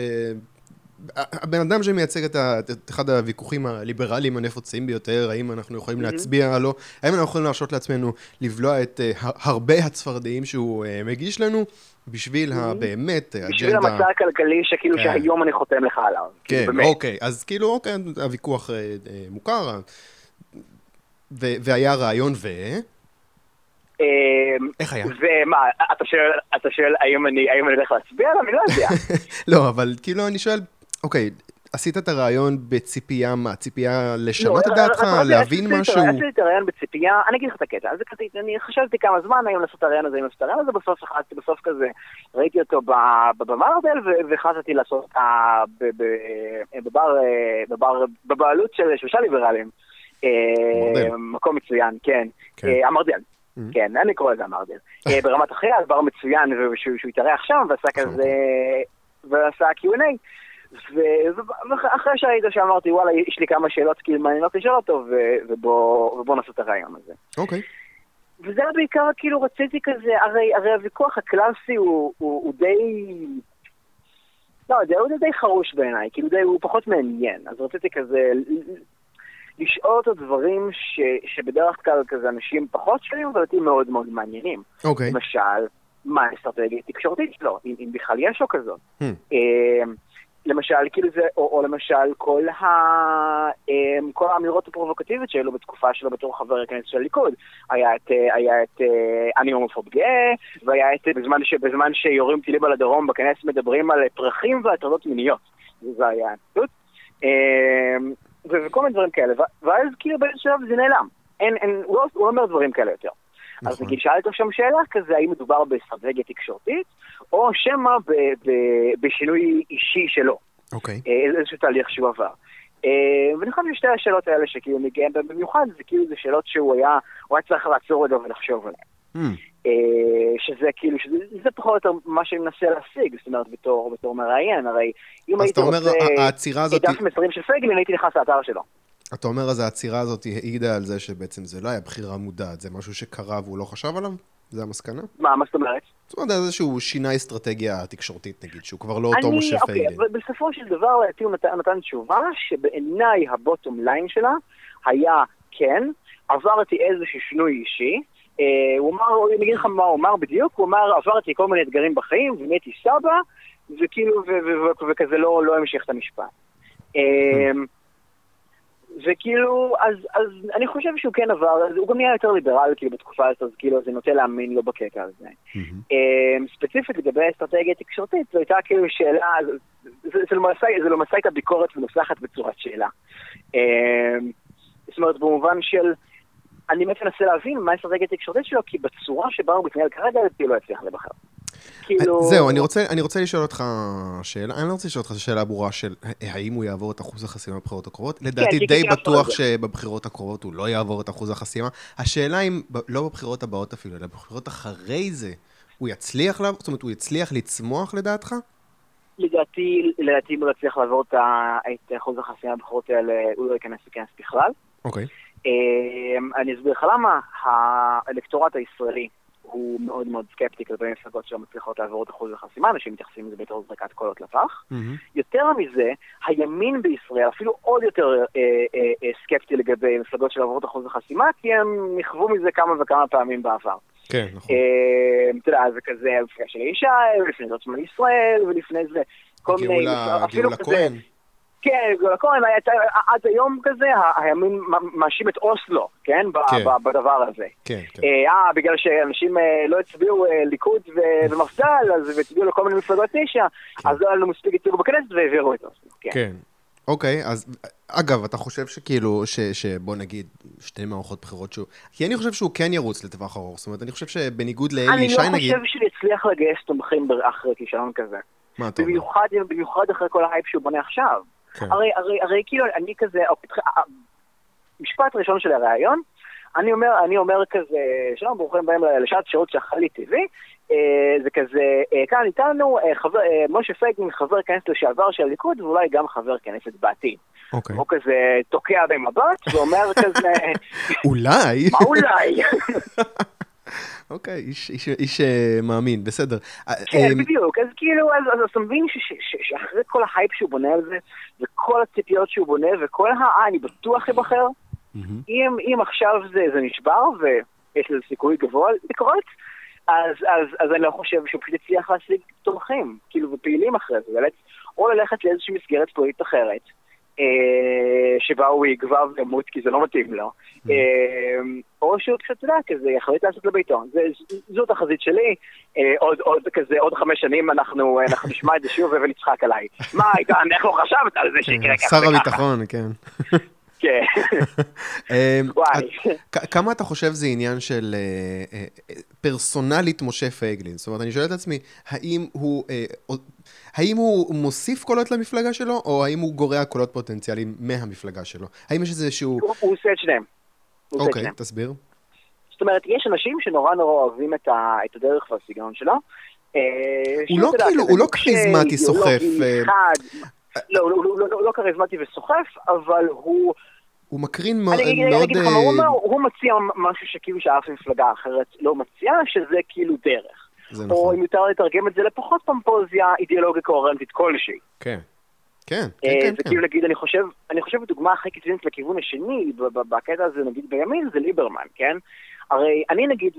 הבן אדם שמייצג את, ה, את אחד הוויכוחים הליברליים הנפוצים ביותר, האם אנחנו יכולים mm-hmm. להצביע או לא, האם אנחנו יכולים להרשות לעצמנו לבלוע את uh, הרבה הצפרדעים שהוא uh, מגיש לנו, בשביל mm-hmm. הבאמת אג'נדה... בשביל המצע הכלכלי שכאילו כן. שהיום אני חותם לך עליו. כן, כאילו, אוקיי, אז כאילו, אוקיי, הוויכוח uh, מוכר, ו- והיה רעיון ו... אמ, איך היה? ומה, אתה שואל, אתה שואל האם אני, האם אני הולך להצביע עליו? אני לא יודע. לא, אבל כאילו אני שואל, אוקיי, עשית את הרעיון בציפייה, מה, ציפייה לשנות לא, את דעתך, להבין משהו? עשיתי את הרעיון בציפייה, אני אגיד לך את הקטע, אז אני חשבתי כמה זמן האם לעשות את הרעיון הזה, האם לעשות את הרעיון הזה, בסוף החלטתי, בסוף כזה, ראיתי אותו במרדל והחלטתי לעשות בבר, בבעלות של שלושה ליברלים. אה, מקום מצוין, כן. כן. אה, המרדל. Mm-hmm. כן, אני קורא לזה המרדל. אה, ברמת אחרי, אז דבר מצוין, שהוא התארח שם, ועשה כזה, ועשה Q&A. ואחרי שהיית שאמרתי, וואלה, יש לי כמה שאלות כאילו מעניינות לשאול אותו, ובוא נעשה את הרעיון הזה. אוקיי. וזה היה בעיקר, כאילו, רציתי כזה, הרי, הרי הוויכוח הקלאסי הוא, הוא, הוא די... לא הוא די חרוש בעיניי, כאילו די, הוא פחות מעניין. אז רציתי כזה לשאול אותו דברים ש, שבדרך כלל כזה אנשים פחות שונים, אבל אותי מאוד מאוד מעניינים. אוקיי. למשל, מה האסטרטגיה התקשורתית שלו, אם, אם בכלל יש לו כזאת. Hmm. למשל, כאילו זה, או, או למשל, כל, ה, אמ, כל האמירות הפרובוקטיביות שהעלו בתקופה שלו בתור חבר הכנסת של הליכוד. היה את, אה, היה את אה, אני הומופוב גאה, והיה את, בזמן, ש, בזמן שיורים טילים על הדרום בכנסת מדברים על פרחים והטרדות מיניות. זה היה הציטוט. וכל מיני דברים כאלה, ואז כאילו באיזשהו שלב זה נעלם. אין, אין, הוא, לא, הוא לא אומר דברים כאלה יותר. נכון. אז נגיד שאלת שם שאלה כזה, האם מדובר באסטרטגיה תקשורתית, או שמא בשינוי אישי שלו. אוקיי. אה, איזשהו תהליך שהוא עבר. אה, ואני חושב ששתי השאלות האלה שכאילו מגיעים במיוחד, זה כאילו זה שאלות שהוא היה, הוא היה צריך לעצור רגע ולחשוב עליהן. Mm. שזה כאילו, שזה פחות או יותר מה שאני מנסה להשיג, זאת אומרת, בתור, בתור מראיין, הרי אם הייתי רוצה... אז אתה אומר, העצירה הזאת... דף מסרים של פייגלין, הייתי נכנס לאתר שלו. אתה אומר, אז העצירה הזאת העידה על זה שבעצם זה לא היה בחירה מודעת, זה משהו שקרה והוא לא חשב עליו? זה המסקנה? מה, מה זאת אומרת? זאת אומרת, איזשהו שינה אסטרטגיה תקשורתית, נגיד, שהוא כבר לא אותו משה פייגלין. אוקיי, בסופו של דבר, לדעתי הוא נתן, נתן תשובה שבעיניי הבוטום ליין שלה היה כן, עברתי איזשהו שינוי אישי, אה, הוא אמר, אני אגיד לך מה הוא אמר בדיוק, הוא אמר, עברתי כל מיני אתגרים בחיים, ונהייתי סבא, וכאילו, וכזה לא, לא המשיך את המשפט. אה, וכאילו, אז, אז אני חושב שהוא כן עבר, הוא גם נהיה יותר ליברל כאילו בתקופה הזאת, אז כאילו זה נוטה להאמין לו בקטע הזה. Mm-hmm. ספציפית לגבי אסטרטגיה תקשורתית, זו הייתה כאילו שאלה, זה, למעשה, זה למעשה הייתה ביקורת מנוסחת בצורת שאלה. זאת אומרת, במובן של, אני באמת מנסה להבין מה האסטרטגיה התקשורתית שלו, כי בצורה שבה הוא מתנהל כרגע, זה לא יצליח לבחר. כאילו... זהו, אני רוצה, אני רוצה לשאול אותך שאלה, אני לא רוצה לשאול אותך שאלה ברורה של האם הוא יעבור את אחוז החסימה בבחירות הקרובות. כן, לדעתי די בטוח שבבחירות הקרובות הוא לא יעבור את אחוז החסימה. השאלה אם, לא בבחירות הבאות אפילו, אלא בבחירות אחרי זה, הוא יצליח, זאת אומרת, הוא יצליח לצמוח לדעתך? לדעתי, לדעתי אם הוא יצליח לעבור את אחוז החסימה בבחירות האלה, הוא לא ייכנס לכנס בכלל. אוקיי. אמ, אני אסביר לך למה. האלקטורט הישראלי הוא מאוד מאוד סקפטי כלפי מפלגות שלא מצליחות לעבור את אחוז החסימה, אנשים מתייחסים לזה בתור זרקת קולות לפח. יותר מזה, הימין בישראל אפילו עוד יותר אה, אה, אה, סקפטי לגבי מפלגות שלא עברו את אחוז החסימה, כי הם נכוו מזה כמה וכמה פעמים בעבר. כן, נכון. אה, אתה יודע, זה כזה המפלגה של ישי, ולפני זאת שמאל ישראל, ולפני זה כל מיני... גאולה כהן. כן, גולקורן היה עד היום כזה, הימין מאשים את אוסלו, כן? כן. בדבר הזה. כן, כן. אה, בגלל שאנשים אה, לא הצביעו אה, ליכוד ומפד"ל, אז הצביעו לכל מיני מפלגות תשע, כן. אז לא היה לנו מספיק ייצוג בכנסת והעבירו את אוסלו. כן. כן. אוקיי, אז אגב, אתה חושב שכאילו, ש, שבוא נגיד, שתי מערכות בחירות שהוא... כי אני חושב שהוא כן ירוץ לטווח ארוך, זאת אומרת, אני חושב שבניגוד לאלי ישי נגיד... אני לא חושב שהוא יצליח לגייס תומכים אחרי כישלון כזה. מה אתה אומר? במיוחד אחרי כל ההייפ שהוא בונה עכשיו. כן. הרי, הרי, הרי כאילו, אני כזה, משפט ראשון של הראיון, אני אומר, אני אומר כזה, שלום, ברוכים הבאים לשעת שירות שאכלי טבעי, אה, זה כזה, אה, כאן איתנו אה, חבר, אה, משה פייגלין, חבר כנסת לשעבר של הליכוד, ואולי גם חבר כנסת בעתיד. אוקיי. הוא כזה תוקע במבט ואומר כזה... אולי? מה אולי? אוקיי, איש, איש, איש אה, מאמין, בסדר. אה, כן, אה, בדיוק, אז כאילו, אז, אז אתה מבין שאחרי כל ההייפ שהוא בונה על זה, וכל הציפיות שהוא בונה, וכל ה... אה, אני בטוח אבחר, אם, אם עכשיו זה, זה נשבר, ויש לזה סיכוי גבוה לקרות, אז, אז, אז אני לא חושב שהוא פשוט יצליח להשיג תומכים, כאילו, ופעילים אחרי זה, או ללכת לאיזושהי מסגרת פוליטית אחרת. אה, שבה הוא יגבר וימות כי זה לא מתאים לו, mm. אה, או שהוא פשוט, אתה יודע, כזה יחליט לעשות לביתו. זו תחזית שלי, אה, עוד כזה, עוד חמש שנים אנחנו נשמע את זה שוב ונצחק עליי. מה, איתן, איך לא חשבת על זה כן, שיקרה ככה וככה? שר הביטחון, כן. כן. וואי. כמה אתה חושב זה עניין של פרסונלית משה פייגלין? זאת אומרת, אני שואל את עצמי, האם הוא האם הוא מוסיף קולות למפלגה שלו, או האם הוא גורע קולות פוטנציאליים מהמפלגה שלו? האם יש איזה שהוא... הוא, עושה את שניהם. אוקיי, תסביר. זאת אומרת, יש אנשים שנורא נורא אוהבים את, ה, את הדרך והסגנון שלו. אה, הוא לא כאילו, הוא לא כריזמטי סוחף. אה, לא, הוא לא, לא, לא כריזמטי וסוחף, אבל הוא... הוא מקרין מאוד... אני אגיד לך מה הוא אומר, הוא מציע משהו שכאילו שאף מפלגה אחרת לא מציעה, שזה כאילו דרך. זה נכון. או אם יותר לתרגם את זה לפחות פומפוזיה אידיאולוגית קוהרנטית כלשהי. כן. כן, כן, אה, כן. וכאילו נגיד, אני חושב, אני חושב דוגמה הכי קיצונית לכיוון השני, בקטע הזה נגיד בימין, זה ליברמן, כן? הרי אני נגיד,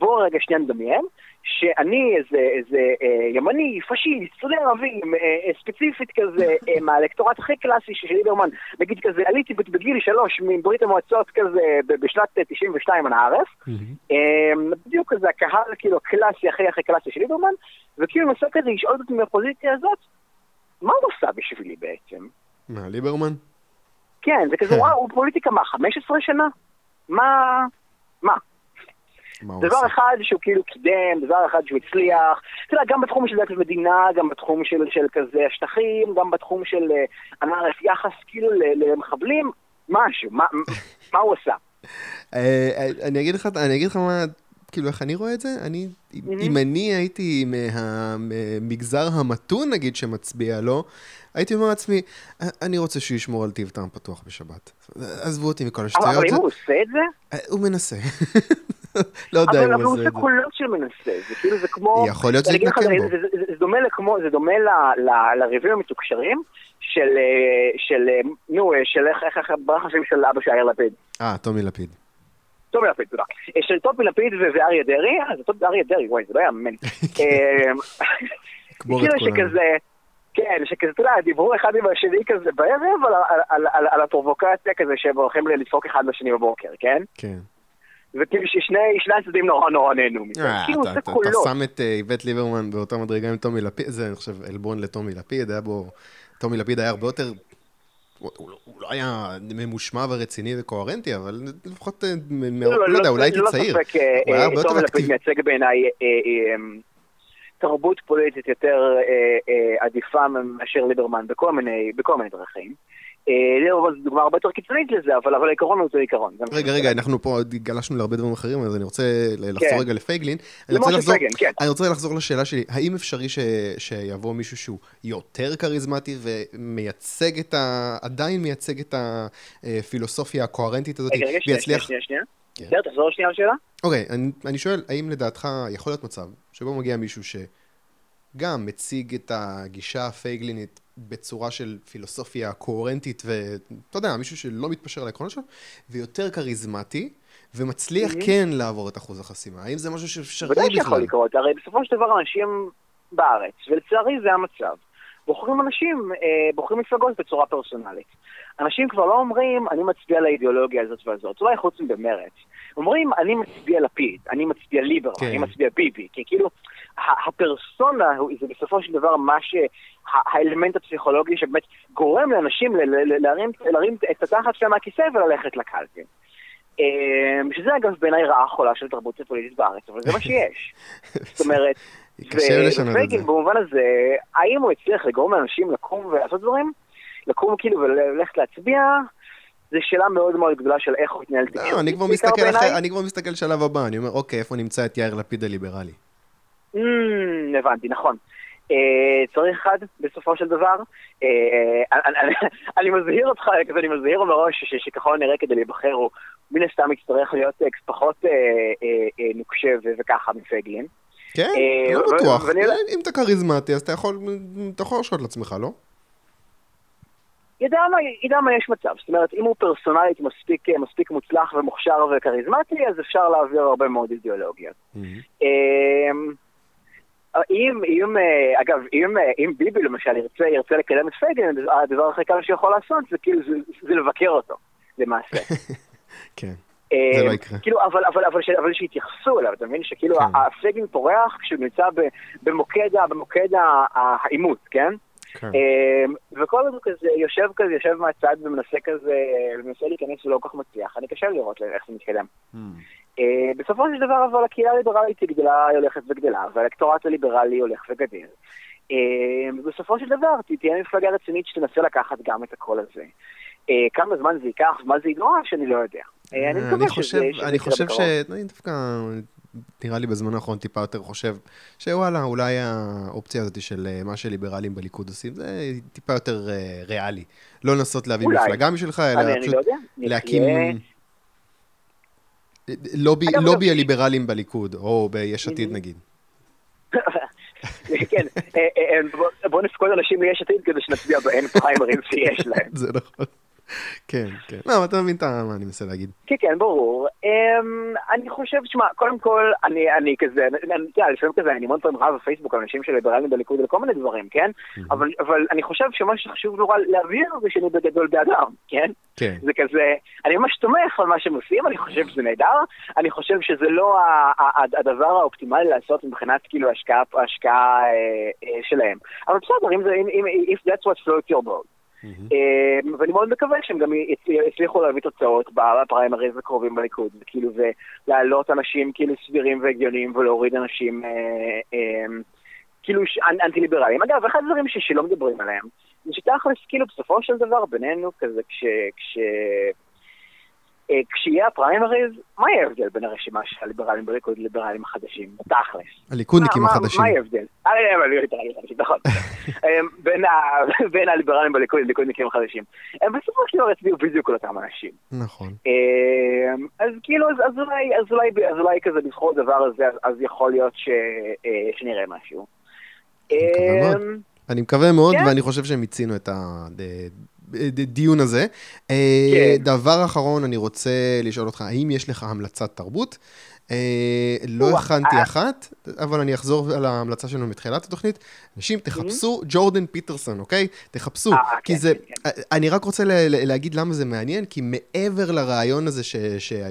בוא רגע שנייה נדמיין, שאני איזה, איזה אה, ימני, פשיסט, סטודנט ערבי, אה, אה, ספציפית כזה, אה, מהאלקטורט הכי קלאסי של ליברמן, נגיד כזה, עליתי בגיל שלוש מברית המועצות כזה בשנת 92 אנא ערף, אה, בדיוק כזה הקהל כאילו הקלאסי הכי הכי קלאסי של ליברמן, וכאילו מנסה כזה לשאול אותי מהפוזיציה הזאת, מה הוא עשה בשבילי בעצם? מה, ליברמן? כן, זה כזה, וואו, הוא פוליטיקה מה, 15 שנה? מה, מה? דבר עושה? אחד שהוא כאילו קידם, דבר אחד שהוא הצליח, אתה יודע, גם בתחום של דת ומדינה, גם בתחום של, של כזה השטחים, גם בתחום של אה, הנערף יחס כאילו למחבלים, משהו, מה, מה הוא עשה? אה, אה, אני אגיד לך, אני אגיד לך מה, כאילו, איך אני רואה את זה? אני, אם אני הייתי מהמגזר המתון, נגיד, שמצביע לו, הייתי אומר לעצמי, "אה, אני רוצה שהוא ישמור על טיב טעם פתוח בשבת. עזבו אותי מכל השטויות. אבל אם הוא עושה את זה, הוא מנסה. לא יודע אבל אם אבל הוא הוא עושה עושה את זה. קולות של מנסה, זה כאילו זה כמו... יכול להיות אני אגיד לך, שיתנקם זה- בו. זה- דומה לכמו, זה דומה לריבים המתוקשרים של, אה, של, אה, נו, אה, של איך, איך, איך, ברח השם של אבא של יאיר לפיד. אה, טומי לפיד. טומי לפיד, תודה. של טומי לפיד ואריה דרעי, אה, זה טומי אריה דרעי, וואי, זה לא יאמן. כאילו. שכזה, כן, שכזה, אתה יודע, דיברו אחד עם השני כזה בערב על, ה- על, על, על הפרובוקציה כזה שהם הולכים לדפוק אחד לשני בבוקר, כן? כן. וכאילו ששני שני הצדדים נורא נורא נהנו מזה. אה, כאילו זה קולות. אתה שם את אה, איווט ליברמן באותה מדרגה עם טומי לפיד, זה אני חושב עלבון לטומי לפיד, היה בו, טומי לפיד היה הרבה יותר, הוא לא- לא היה ממושמע ורציני וקוהרנטי, אבל לפחות, אה, מ- מ- לא יודע, אולי הייתי צעיר. טומי לפיד. מייצג בעיניי אה, תרבות פוליטית יותר עדיפה מאשר ליברמן בכל מיני דרכים. אה, ליברמן זו דוגמה הרבה יותר קיצונית לזה, אבל העיקרון הוא אותו עיקרון. זה רגע, רגע, אנחנו פה גלשנו להרבה דברים אחרים, אז אני רוצה לחזור כן. רגע לפייגלין. אני רוצה למשה לחזור- פייגלין, כן. אני רוצה לחזור לשאלה שלי, האם אפשרי ש- שיבוא מישהו שהוא יותר כריזמטי ומייצג את ה... עדיין מייצג את הפילוסופיה הקוהרנטית הזאת, רגע, רגע, שנייה, שנייה, ויצליח... כן. תחזור שנייה לשאלה. אוקיי, אני, שואל, האם לדעתך יכול להיות מצב שבו מגיע מישהו שגם מציג את הגישה הפייגלינית בצורה של פילוסופיה קוהרנטית, ואתה יודע, מישהו שלא מתפשר על העקרונות שלו, ויותר כריזמטי, ומצליח Mhm. כן לעבור את אחוז החסימה? האם זה משהו שאפשרי ודאי שיכול בכלל? לקרות, הרי בסופו של דבר אנשים בארץ, ולצערי זה המצב, בוחרים אנשים, אה, בוחרים מפלגות בצורה פרסונלית. אנשים כבר לא אומרים, אני מצביע לאידיאולוגיה הזאת והזאת, אולי חוץ מבמרץ. אומרים, אני מצביע לפיד, אני מצביע ליברמן, כן. אני מצביע ביבי, כי כאילו, הפרסונה זה בסופו של דבר מה ש... ה- האלמנט הפסיכולוגי שבאמת גורם לאנשים להרים, להרים את התחת שלהם מהכיסא וללכת לקלפי. אה, שזה אגב בעיניי רעה חולה של תרבות פוליטית בארץ, אבל זה מה שיש. זאת אומרת, זה. במובן הזה, האם הוא הצליח לגרום לאנשים לקום ולעשות דברים? לקום כאילו וללכת להצביע? זו שאלה מאוד מאוד גדולה של איך הוא התנהל לא. אחרי, אני כבר מסתכל שלב הבא, אני אומר, אוקיי, איפה נמצא את יאיר לפיד הליברלי? Mm, הבנתי, נכון. אה, צריך אחד, בסופו של דבר. אה, אני- אני- אני מזהיר אותך, אני מזהיר מראש שככל הנראה כדי להיבחר הוא מן הסתם יצטרך להיות אה, פחות אה, אה, אה, נוקשה וככה מפייגלין. כן, אני לא בטוח. ואני- אם אתה כריזמטי, אז אתה יכול, להרשות לעצמך, לא? ידע מה, ידע מה יש מצב, זאת אומרת, אם הוא פרסונלית מספיק, מספיק מוצלח ומוכשר וכריזמטי, אז אפשר להעביר הרבה מאוד אידיאולוגיות. אמ, אם, אם, אה, אגב, אם, אה, אם ביבי למשל ירצה, ירצה לקדם את פייגלין, הדבר הכי קל שיכול לעשות זה כאילו, זה, זה לבקר אותו, למעשה. כן. זה אה, לא יקרה. כאילו, אבל, אבל, אבל, ש- אבל שיתייחסו אליו, אתה מבין? שכאילו כן. הפייגלין פורח כשהוא נמצא במוקד, במוקד העימות, כן? כן. אמ, וכל הוא כזה יושב כזה, יושב מהצד ומנסה כזה, ומנסה להיכנס ולא כל כך מצליח, אני קשה לראות איך זה מתקדם. אה, בסופו של דבר אבל הקהילה הליברלית היא גדלה, היא הולכת וגדלה, והאלקטורט הליברלי הולך וגדל. אה, ובסופו של דבר תהיה מפלגה רצינית שתנסה לקחת גם את הקול הזה. אה, כמה זמן זה ייקח ומה זה ידרוש, אני לא יודע. אני מקווה שזה חושב, שזה אני חושב ש... אני דווקא, נראה לי בזמן האחרון טיפה יותר חושב, שוואלה, אולי האופציה הזאת של מה שליברלים בליכוד עושים, זה טיפה יותר ריאלי. לא לנסות להביא. מפלגה משלך, אני אלא אני פשוט לא יודע. להקים... לובי, הליברלים בליכוד, או ביש עתיד. נגיד. כן, אה, אה, אה, בוא- נפקוד אנשים ליש עתיד כדי שנצביע באין פריימריז שיש להם. זה נכון. כן, כן. לא, אתה מבין מה אני מנסה להגיד. כן, כן, ברור. אמ, אני חושב, שמע, קודם כל, אני, כזה, אני יודע, לפעמים כזה, אני מאוד פעמים רב בפייסבוק על אנשים של ליברלים בליכוד ולכל מיני דברים, כן? אבל, אני חושב שמה שחשוב נורא להבהיר זה שאני בגדול באדם, כן? כן. זה כזה, אני ממש תומך על מה שהם עושים, אני חושב שזה נהדר, אני חושב שזה לא הדבר האופטימלי לעשות מבחינת כאילו השקעה, אה, אה, שלהם. אבל בסדר, אם זה, אם, if that's what floats your boat. Mm-hmm. ואני מאוד מקווה שהם גם יצליחו להביא תוצאות בפריימריז הקרובים בליכוד, כאילו זה להעלות אנשים כאילו סבירים והגיוניים ולהוריד אנשים אה, אה, כאילו אנטי ליברליים. אגב, אחד הדברים שלא מדברים עליהם, זה שתכלס כאילו בסופו של דבר בינינו כזה כש... אה, כשיהיה הפריימריז, מה יהיה ההבדל בין הרשימה של הליברלים בליכוד לליברלים החדשים? תכלס. הליכודניקים החדשים. מה יהיה ההבדל? אה, נכון. בין הליברלים בליכוד לליכודניקים החדשים. הם בסופו של דבר יצביעו בדיוק על אותם אנשים. נכון. אז כאילו, אז אולי כזה בזכות הדבר הזה, אז יכול להיות שנראה משהו. אני מקווה מאוד, כן. ואני חושב שהם מיצינו את הדיון הזה. כן. דבר אחרון, אני רוצה לשאול אותך, האם יש לך המלצת תרבות? לא הכנתי אחת, אבל אני אחזור על ההמלצה שלנו מתחילת התוכנית. אנשים, תחפשו ג'ורדן פיטרסון, אוקיי? תחפשו. כי כן, זה, אני רק רוצה להגיד למה זה מעניין, כי מעבר לרעיון הזה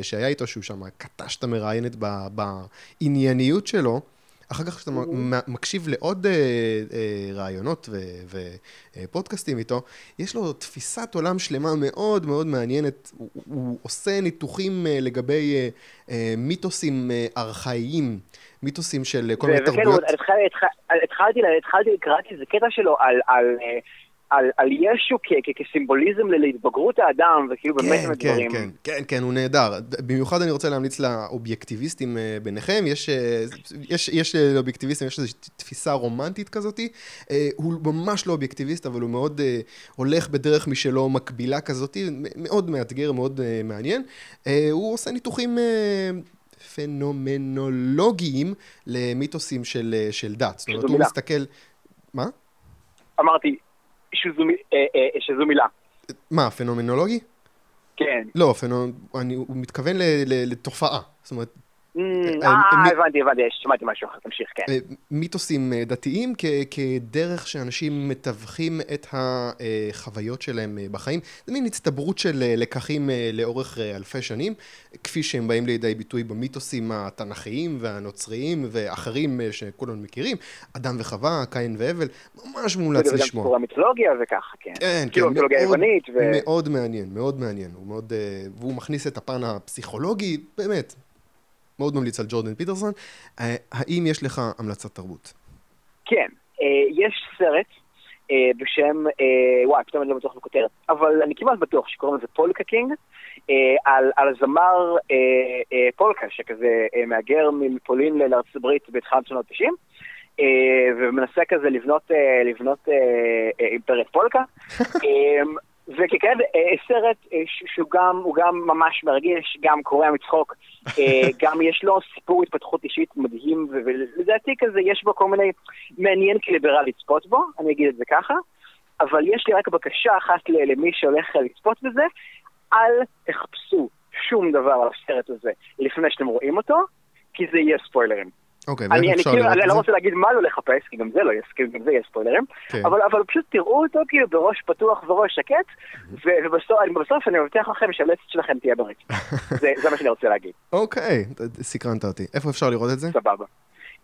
שהיה איתו, שהוא שם קטש את המראיינת בענייניות שלו, אחר כך כשאתה מקשיב לעוד אה, אה, רעיונות ופודקאסטים איתו, יש לו תפיסת עולם שלמה מאוד מאוד מעניינת. הוא, הוא עושה ניתוחים אה, לגבי מיתוסים ארכאיים, מיתוסים של כל מיני תרבויות. וכן, התחלתי, התחלתי, קראתי איזה קטע שלו על... על על, על ישו כ, כ, כסימבוליזם להתבגרות האדם, וכאילו כן, באמת כן, דברים. כן, כן, כן, הוא נהדר. במיוחד אני רוצה להמליץ לאובייקטיביסטים אה, ביניכם. יש, אה, יש, יש לאובייקטיביסטים, יש איזושהי תפיסה רומנטית כזאתי. אה, הוא ממש לא אובייקטיביסט, אבל הוא מאוד הולך בדרך משלו מקבילה כזאתי, מאוד מאתגר, מאוד מעניין. הוא עושה ניתוחים... פנומנולוגיים למיתוסים של, של דת. זאת אומרת, הוא מסתכל... מה? אמרתי, שזו, אה, אה, שזו מילה. מה, פנומנולוגי? כן. לא, פנומ... אני, הוא מתכוון לתופעה. זאת אומרת, אה, אה הבנתי, הבנתי, שמעתי משהו אחר, תמשיך, כן. אה, מיתוסים אה, דתיים כדרך שאנשים מתווכים את החוויות שלהם בחיים. זה מין הצטברות של לקחים לאורך אלפי שנים, כפי שהם באים לידי ביטוי במיתוסים התנ"כיים והנוצריים ואחרים שכולנו מכירים, אדם וחווה, קין והבל, ממש מומלץ לשמוע. זה גם סיפור המיתולוגיה וככה, כן. כן, כן, מאוד מעניין, מאוד מעניין. והוא מכניס את הפן הפסיכולוגי, באמת. מאוד ממליץ על ג'ורדן פיטרסון. אה, האם יש לך המלצת תרבות? כן, אה, יש סרט אה, בשם, וואי, פתאום אני לא בטוח בכותרת, אבל אני כמעט בטוח שקוראים לזה Polka King, על, על זמר פולקה, שכזה מהגר מפולין לארצות הברית בתחילת שנות ה-90. ומנסה כזה לבנות, לבנות אימפריית פולקה. וכן, אה, סרט אה, שהוא גם, גם ממש מרגיש, גם קורע מצחוק, אה, גם יש לו סיפור התפתחות אישית מדהים, ולדעתי כזה יש בו כל מיני, מעניין כליברל לצפות בו, אני אגיד את זה ככה, אבל יש לי רק בקשה אחת למי שהולך לצפות בזה, אל תחפשו שום דבר על הסרט הזה לפני שאתם רואים אותו, כי זה יהיה ספוילרים. אוקיי, ואיך אפשר כאילו, לראות את זה? אני לא רוצה להגיד מה לא לחפש, כי גם זה לא יהיה, גם זה יהיה ספוילרים, כן. אבל, אבל פשוט תראו אותו כאילו בראש פתוח וראש שקט, ובסוף אני מבטיח לכם שהלסת שלכם תהיה ברצפה. זה, זה מה שאני רוצה להגיד. אוקיי, סקרנת אותי. איפה אפשר לראות את זה? סבבה.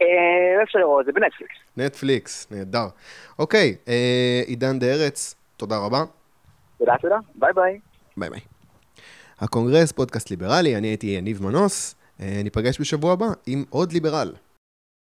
אה, אפשר לראות את זה בנטפליקס. נטפליקס, נהדר. אוקיי, אה, עידן דה ארץ, תודה רבה. תודה, תודה, ביי ביי. ביי ביי. הקונגרס, פודקאסט ליברלי, אני הייתי יניב מנוס. אה, ניפגש בשבוע הבא עם עוד ליברל.